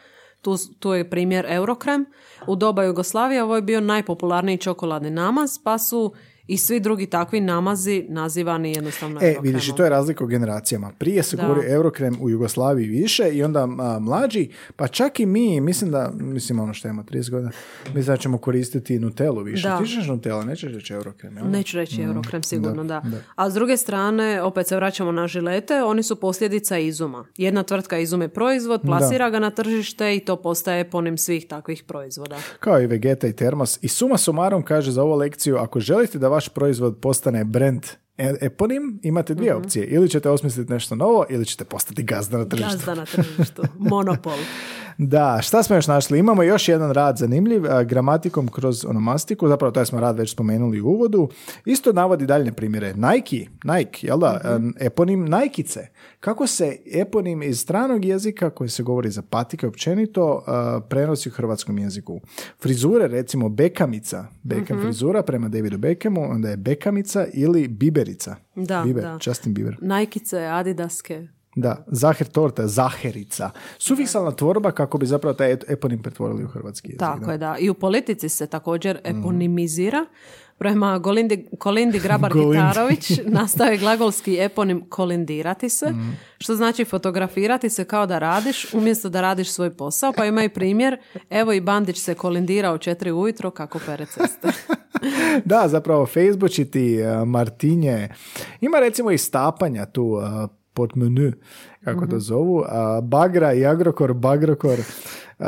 Tu, tu je primjer Eurokrem. U doba Jugoslavije ovo je bio najpopularniji čokoladni namaz, pa su i svi drugi takvi namazi nazivani jednostavno E, Eurokremom. vidiš, i to je razlika u generacijama. Prije se Da. govori Eurokrem u Jugoslaviji više i onda a, mlađi, pa čak i mi, mislim da, mislim ono što ima 30 godina, mislim da ćemo koristiti Nutellu više. Da. Ti ćeš Nutella, nećeš reći Eurokrem, jel? Neću reći Eurokrem, sigurno da, da. A s druge strane, opet se vraćamo na žilete, oni su posljedica izuma. Jedna tvrtka izume proizvod, plasira ga na tržište i to postaje ponim svih takvih proizvoda. Kao i Vegeta i Termos. I suma sumarom kaže za ovu lekciju, ako želite da vaš proizvod postane brand e- eponim, imate dvije Mhm. opcije. Ili ćete osmisliti nešto novo, ili ćete postati gazda na tržištu. Gazda na tržištu. Monopol. Da, šta smo još našli? Imamo još jedan rad zanimljiv, a, gramatikom kroz onomastiku, zapravo taj smo rad već spomenuli u uvodu. Isto navodi daljne primjere. Nike, Nike, jel da, Mhm. a, eponim Najkice. Kako se eponim iz stranog jezika, koji se govori za patike općenito, a, prenosi u hrvatskom jeziku. Frizure, recimo Bekamica, Beckham Mhm. frizura prema Davidu Beckhamu, onda je Bekamica ili Biberica. Da, Biber, da. Justin Bieber. Najkice, adidaske. Da, Zaher torta, Zaherica. Sufiksalna tvorba kako bi zapravo taj eponim pretvorili u hrvatski jezik. Tako da. je, da. I u politici se također Mhm. eponimizira. Prema Golindi, Kolindi Grabar. Gitarović nastao je glagolski eponim kolindirati se, Mhm. što znači fotografirati se kao da radiš umjesto da radiš svoj posao. Pa ima i primjer, evo i Bandić se kolindira u četiri ujutro kako pere ceste. Da, zapravo Facebookiti, uh, Martinje, ima recimo i stapanja tu uh, pod menu, kako to zovu, uh, Bagra i Agrokor, Bagrokor. Uh,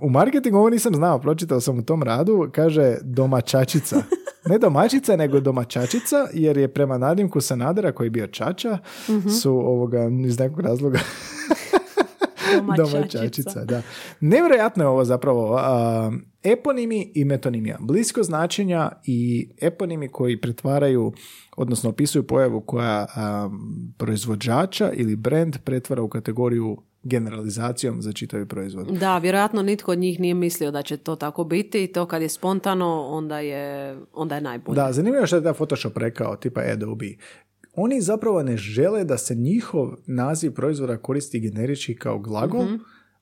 u marketingu ovo nisam znao, pročitao sam u tom radu, kaže domaćačica. Ne domaćica, nego domaćačica, jer je prema nadimku Sanadera, koji je bio čača, su ovoga, iz nekog razloga Domaćačica, da. Nevjerojatno je ovo zapravo. a, eponimi i metonimija. Blisko značenja i eponimi koji pretvaraju, odnosno opisuju pojavu koja a, proizvođača ili brand pretvara u kategoriju generalizacijom za čitavi proizvod. Da, vjerojatno nitko od njih nije mislio da će to tako biti i to kad je spontano, onda je, onda je najbolje. Da, zanimljivo što je da Photoshop rekao, tipa Adobe. Oni zapravo ne žele da se njihov naziv proizvoda koristi generički kao glagol,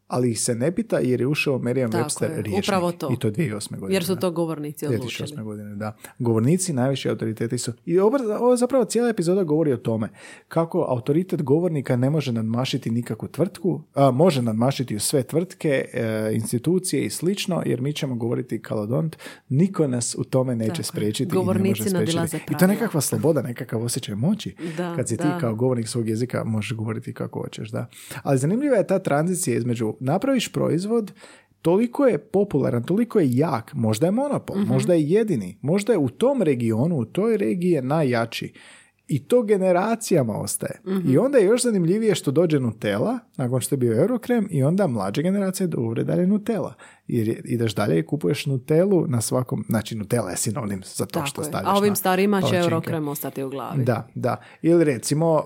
ali ih se ne pita jer je ušao Merriam Tako Webster je, rječnik. upravo to. I to 2008. godine. Jer su to govornici 2008. odlučili. godine, da. Govornici, najviši autoriteti su... I ovo, ovo zapravo cijela epizoda govori o tome kako autoritet govornika ne može nadmašiti nikakvu tvrtku, a, može nadmašiti sve tvrtke, e, institucije i slično, jer mi ćemo govoriti kalodont, niko nas u tome neće Tako je. spriječiti Govornici i ne može spriječiti. I to je nekakva sloboda, nekakav osjećaj moći. Da, kad si ti da. kao govornik svog jezika možeš govoriti kako hoćeš, da. Ali zanimljiva je ta tranzicija između napraviš proizvod, toliko je popularan, toliko je jak, možda je monopol, Mhm. možda je jedini, možda je u tom regionu, u toj regiji je najjači. I to generacijama ostaje. Mhm. I onda je još zanimljivije što dođe Nutella, nakon što je bio Eurokrem, i onda mlađe generacije dovore dalje Nutella. Jer je- ideš dalje i kupuješ Nutellu na svakom, znači Nutella je sinonim za to Tako što je. stavljaš A ovim starima će. Eurokrem ostati u glavi. Da, da. Ili recimo uh,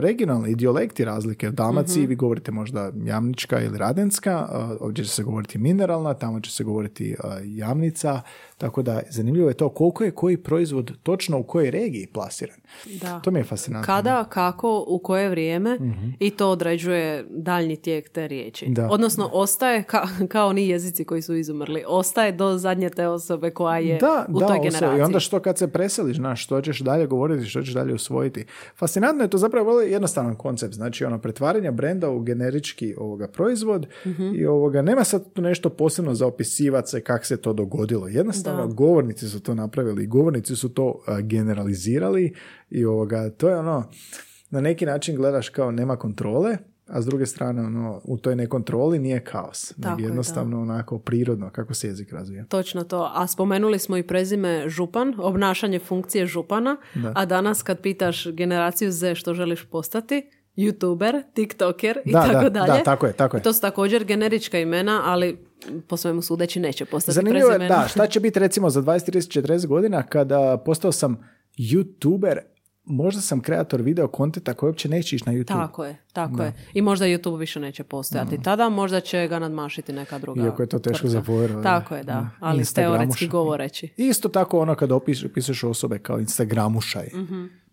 regionalni dijalekti razlike. U Dalmaciji vi govorite možda jamnička ili radenska, uh, ovdje će se govoriti mineralna, tamo će se govoriti uh, jamnica, tako da zanimljivo je to koliko je koji proizvod točno u kojoj regiji plasiran. Da. To mi je fascinantno. Kada, kako, u koje vrijeme i to određuje daljnji tijek te riječi. Da. Odnosno, ostaje ka- kao niz oni jezici koji su izumrli. Ostaje do zadnje te osobe koja je da, u da, toj generaciji. I onda što kad se preseliš, znaš, što ćeš dalje govoriti, što ćeš dalje usvojiti. Fascinantno je to zapravo vrlo jednostavan koncept. Znači, ono, pretvaranje brenda u generički ovoga proizvod Mhm. i ovoga, nema sad tu nešto posebno za opisivati se kako se to dogodilo. Jednostavno, Da. govornici su to napravili i govornici su to a, generalizirali i ovoga, to je ono, na neki način gledaš kao nema kontrole, a s druge strane, ono, u toj nekontroli nije kaos. nego Tako je, da. jednostavno onako prirodno kako se jezik razvija. Točno to. A spomenuli smo i prezime župan, obnašanje funkcije župana, a danas kad pitaš generaciju Z što želiš postati, youtuber, tiktoker i Da, tako da, dalje. da, tako je, tako je. To su također generička imena, ali po svemu sudeći neće postati Zanimljivo je, da, šta će biti recimo za 20, 30, 40 godina kada postao sam youtuber, možda sam kreator video kontenta koji uopće neće ići na YouTube. Tako je, tako je. I možda YouTube više neće postojati. Tada možda će ga nadmašiti neka druga Iako je to teško za. Tako je, da. Da. Ali Instagramuša. teoretski govoreći. Isto tako ono kada opiš, opisuješ osobe kao Instagramušaj.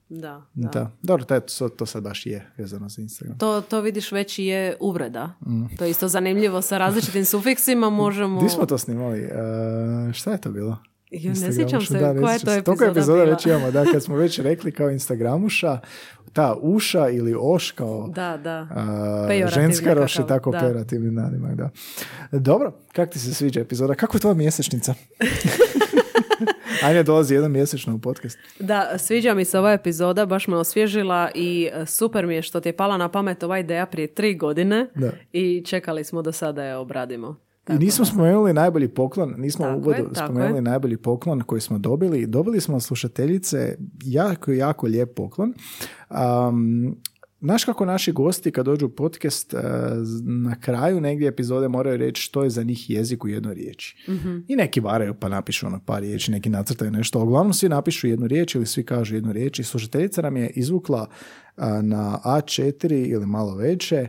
Da, da. Da. Dobro, to, to, sad baš je vezano za Instagram. To, to vidiš već je uvreda. Mm. To je isto zanimljivo sa različitim sufiksima možemo... Gdje smo to snimali? E, šta je to bilo? Jo, ne sjećam se da, koja je to epizoda epizoda već imamo, da, kad smo već rekli kao Instagramuša, ta uša ili oš kao Da, da. a, ženska roš nekakav, tako da. operativni nadimak, da. Dobro, kak ti se sviđa epizoda? Kako je tvoja mjesečnica? Anja dolazi jednom mjesečno u podcast. Da, sviđa mi se ova epizoda, baš me osvježila i e, super mi je što ti je pala na pamet ova ideja prije tri godine Da. i čekali smo do sada je obradimo. I nismo spomenuli najbolji poklon, nismo u uvodu je, spomenuli je. najbolji poklon koji smo dobili. Dobili smo slušateljice jako, jako lijep poklon. Um, Znaš kako naši gosti kad dođu u podcast z- na kraju negdje epizode moraju reći što je za njih jezik u jednoj riječi. I neki varaju pa napišu ono par riječi, neki nacrtaju nešto. a Uglavnom svi napišu jednu riječ ili svi kažu jednu riječ i slušateljica nam je izvukla uh, na A4 ili malo veće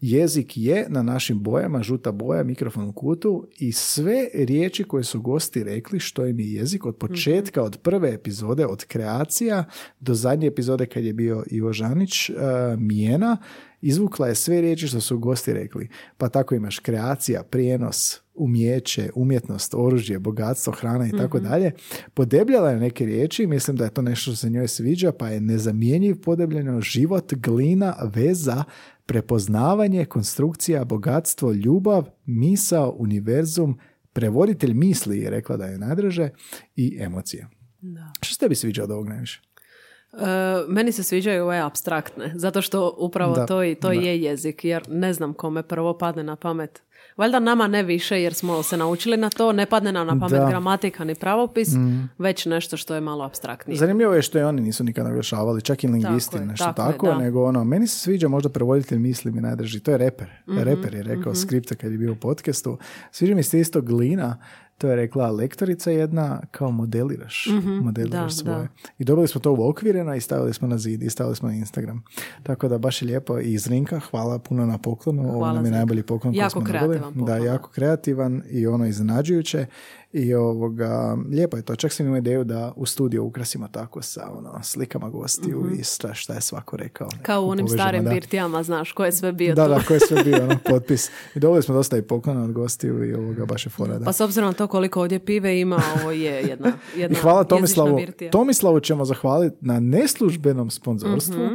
jezik je na našim bojama, žuta boja, mikrofon u kutu i sve riječi koje su gosti rekli što im je jezik od početka, od prve epizode, od kreacija do zadnje epizode kad je bio Ivo Žanić, uh, Mijena, izvukla je sve riječi što su gosti rekli. Pa tako imaš kreacija, prijenos, umjeće, umjetnost, oružje, bogatstvo, hrana i tako dalje. Podebljala je neke riječi, mislim da je to nešto što se njoj sviđa, pa je nezamjenjiv podebljeno život, glina, veza, prepoznavanje, konstrukcija, bogatstvo, ljubav, misao, univerzum, prevoditelj misli je rekla da je najdraže i emocije. Da. Što se tebi sviđa od ovog najviše? E, meni se sviđaju ove abstraktne, zato što upravo Da, to, i, to da. je jezik, jer ne znam kome prvo padne na pamet. Valjda nama ne više, jer smo se naučili na to, ne padne nam na pamet Da. Mm. gramatika ni pravopis, već nešto što je malo abstraktnije. Zanimljivo je što i oni nisu nikad naglašavali, čak i lingvisti Tako je, nešto tako tako, je, da. nego ono, meni se sviđa možda prevoditelj misli mi najdrži, to je reper. Mhm, reper je rekao skripta kad je bio u podcastu. Sviđa mi se isto glina, to je rekla lektorica jedna, kao modeliraš, modeliraš Mhm, da, svoje. da. I dobili smo to uokvireno i stavili smo na zid i stavili smo na Instagram. Tako da baš je lijepo i Zrinka, hvala puno na poklonu, ovo Hvala, nam je najbolji poklon koji smo kreativan dobili. da. jako kreativan i ono iznenađujuće i ovoga, lijepo je to. Čak sam imao ideju da u studiju ukrasimo tako sa ono, slikama gostiju i šta, šta je svako rekao. Kao u onim starim da. birtijama, znaš, ko je sve bio Da, tu. da, ko je sve bio ono, potpis. I dobili smo dosta i poklona od gostiju i ovoga baš je fora. Da. Pa s obzirom na to koliko ovdje pive ima, ovo je jedna, I jedna hvala jezična Tomislavu. birtija. Tomislavu ćemo zahvaliti na neslužbenom sponzorstvu Mhm.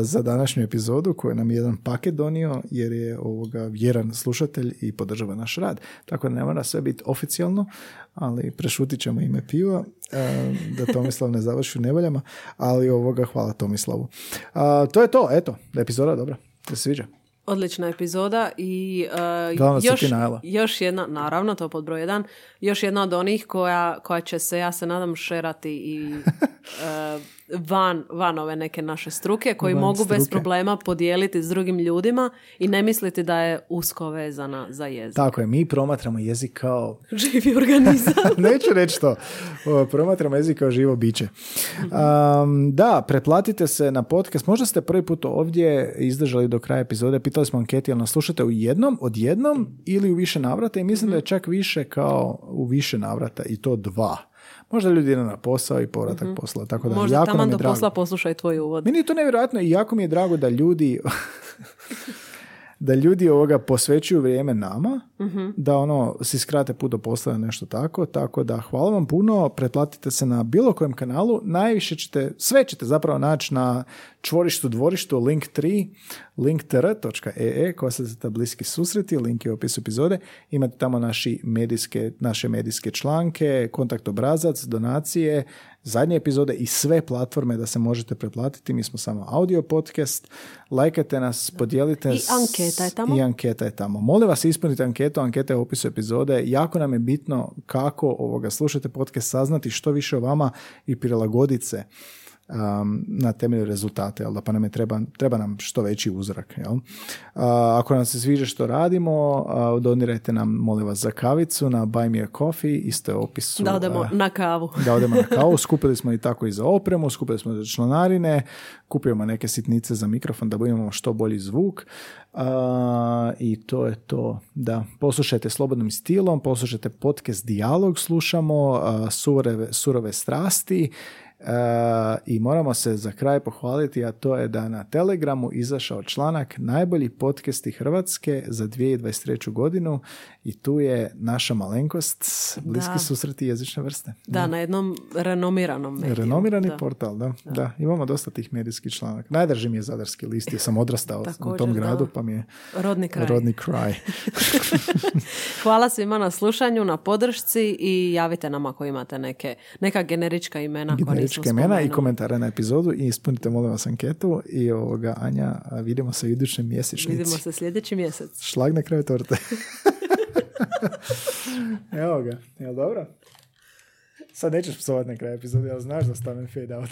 Za današnju epizodu koju nam je jedan paket donio jer je ovoga vjeran slušatelj i podržava naš rad. Tako da ne mora sve biti oficijalno, ali prešutit ćemo ime piva da Tomislav ne završi u nevoljama, ali ovoga hvala Tomislavu. A, to je to, eto, epizoda dobra. Da se sviđa. Odlična epizoda i uh, još, još jedna, naravno to pod broj jedan, još jedna od onih koja, koja će se, ja se nadam, šerati i uh, van, van ove neke naše struke, koji Van mogu bez struke. problema podijeliti s drugim ljudima i ne misliti da je usko vezana za jezik. Tako je, mi promatramo jezik kao Živi organizam. Neću reći to. Promatramo jezik kao živo biće. Um, da, pretplatite se na podcast. Možda ste prvi put ovdje izdržali do kraja epizode. Pitali smo anketi, jel nas slušate u jednom, odjednom ili u više navrata i mislim da je čak više kao u više navrata i to dva. Možda ljudi idu na posao i povratak posla. Tako da Možda jako taman do posla poslušaj tvoj uvod. Meni je to nevjerojatno i jako mi je drago da ljudi da ljudi ovoga posvećuju vrijeme nama, Mhm. da ono si skrate put do posla nešto tako, tako da hvala vam puno, pretplatite se na bilo kojem kanalu, najviše ćete, sve ćete zapravo naći na čvorištu, dvorištu, link 3, linktr.ee, koja se zata bliski susreti, link je u opisu epizode, imate tamo naši medijske, naše medijske članke, kontakt obrazac, donacije, zadnje epizode i sve platforme da se možete pretplatiti, mi smo samo audio podcast, lajkajte nas, podijelite I anketa je tamo. I anketa je tamo. Molim vas ispunite anketu, anketa je u opisu epizode. Jako nam je bitno kako ovoga slušate podcast, saznati što više o vama i prilagoditi se um, na temelju rezultata, jel da pa nam je treba, treba nam što veći uzrak. Jel? A, ako nam se sviđa što radimo, a, donirajte nam, molim vas, za kavicu na Buy Me a Coffee, isto je u opisu. Da odemo a, na kavu. da odemo na kavu. Skupili smo i tako i za opremu, skupili smo za članarine, kupujemo neke sitnice za mikrofon da imamo što bolji zvuk. I to je to. Da, poslušajte slobodnim stilom, poslušajte podcast Dialog, slušamo surove, surove strasti a, i moramo se za kraj pohvaliti, a to je da na Telegramu izašao članak najbolji podcasti Hrvatske za 2023. godinu i tu je naša malenkost, bliski Da. susreti jezične vrste. Da, na jednom renomiranom mediju. Renomirani Da. portal, da. da. Imamo dosta tih medijskih članaka. Najdrži mi je Zadarski list, jer sam odrastao u Također, tom da. gradu, pa mi je Rodni kraj. rodni kraj. Hvala svima na slušanju, na podršci i javite nam ako imate neke, neka generička imena koja Generičke imena i komentare na epizodu i ispunite, molim vas, anketu i ovoga, Anja, vidimo se u idućem mjesečnici. Vidimo se sljedeći mjesec. Šlag na kraju torte. Evo ga, jel dobro? Sad nećeš psovat na kraju epizode, ali znaš da stavim fade out.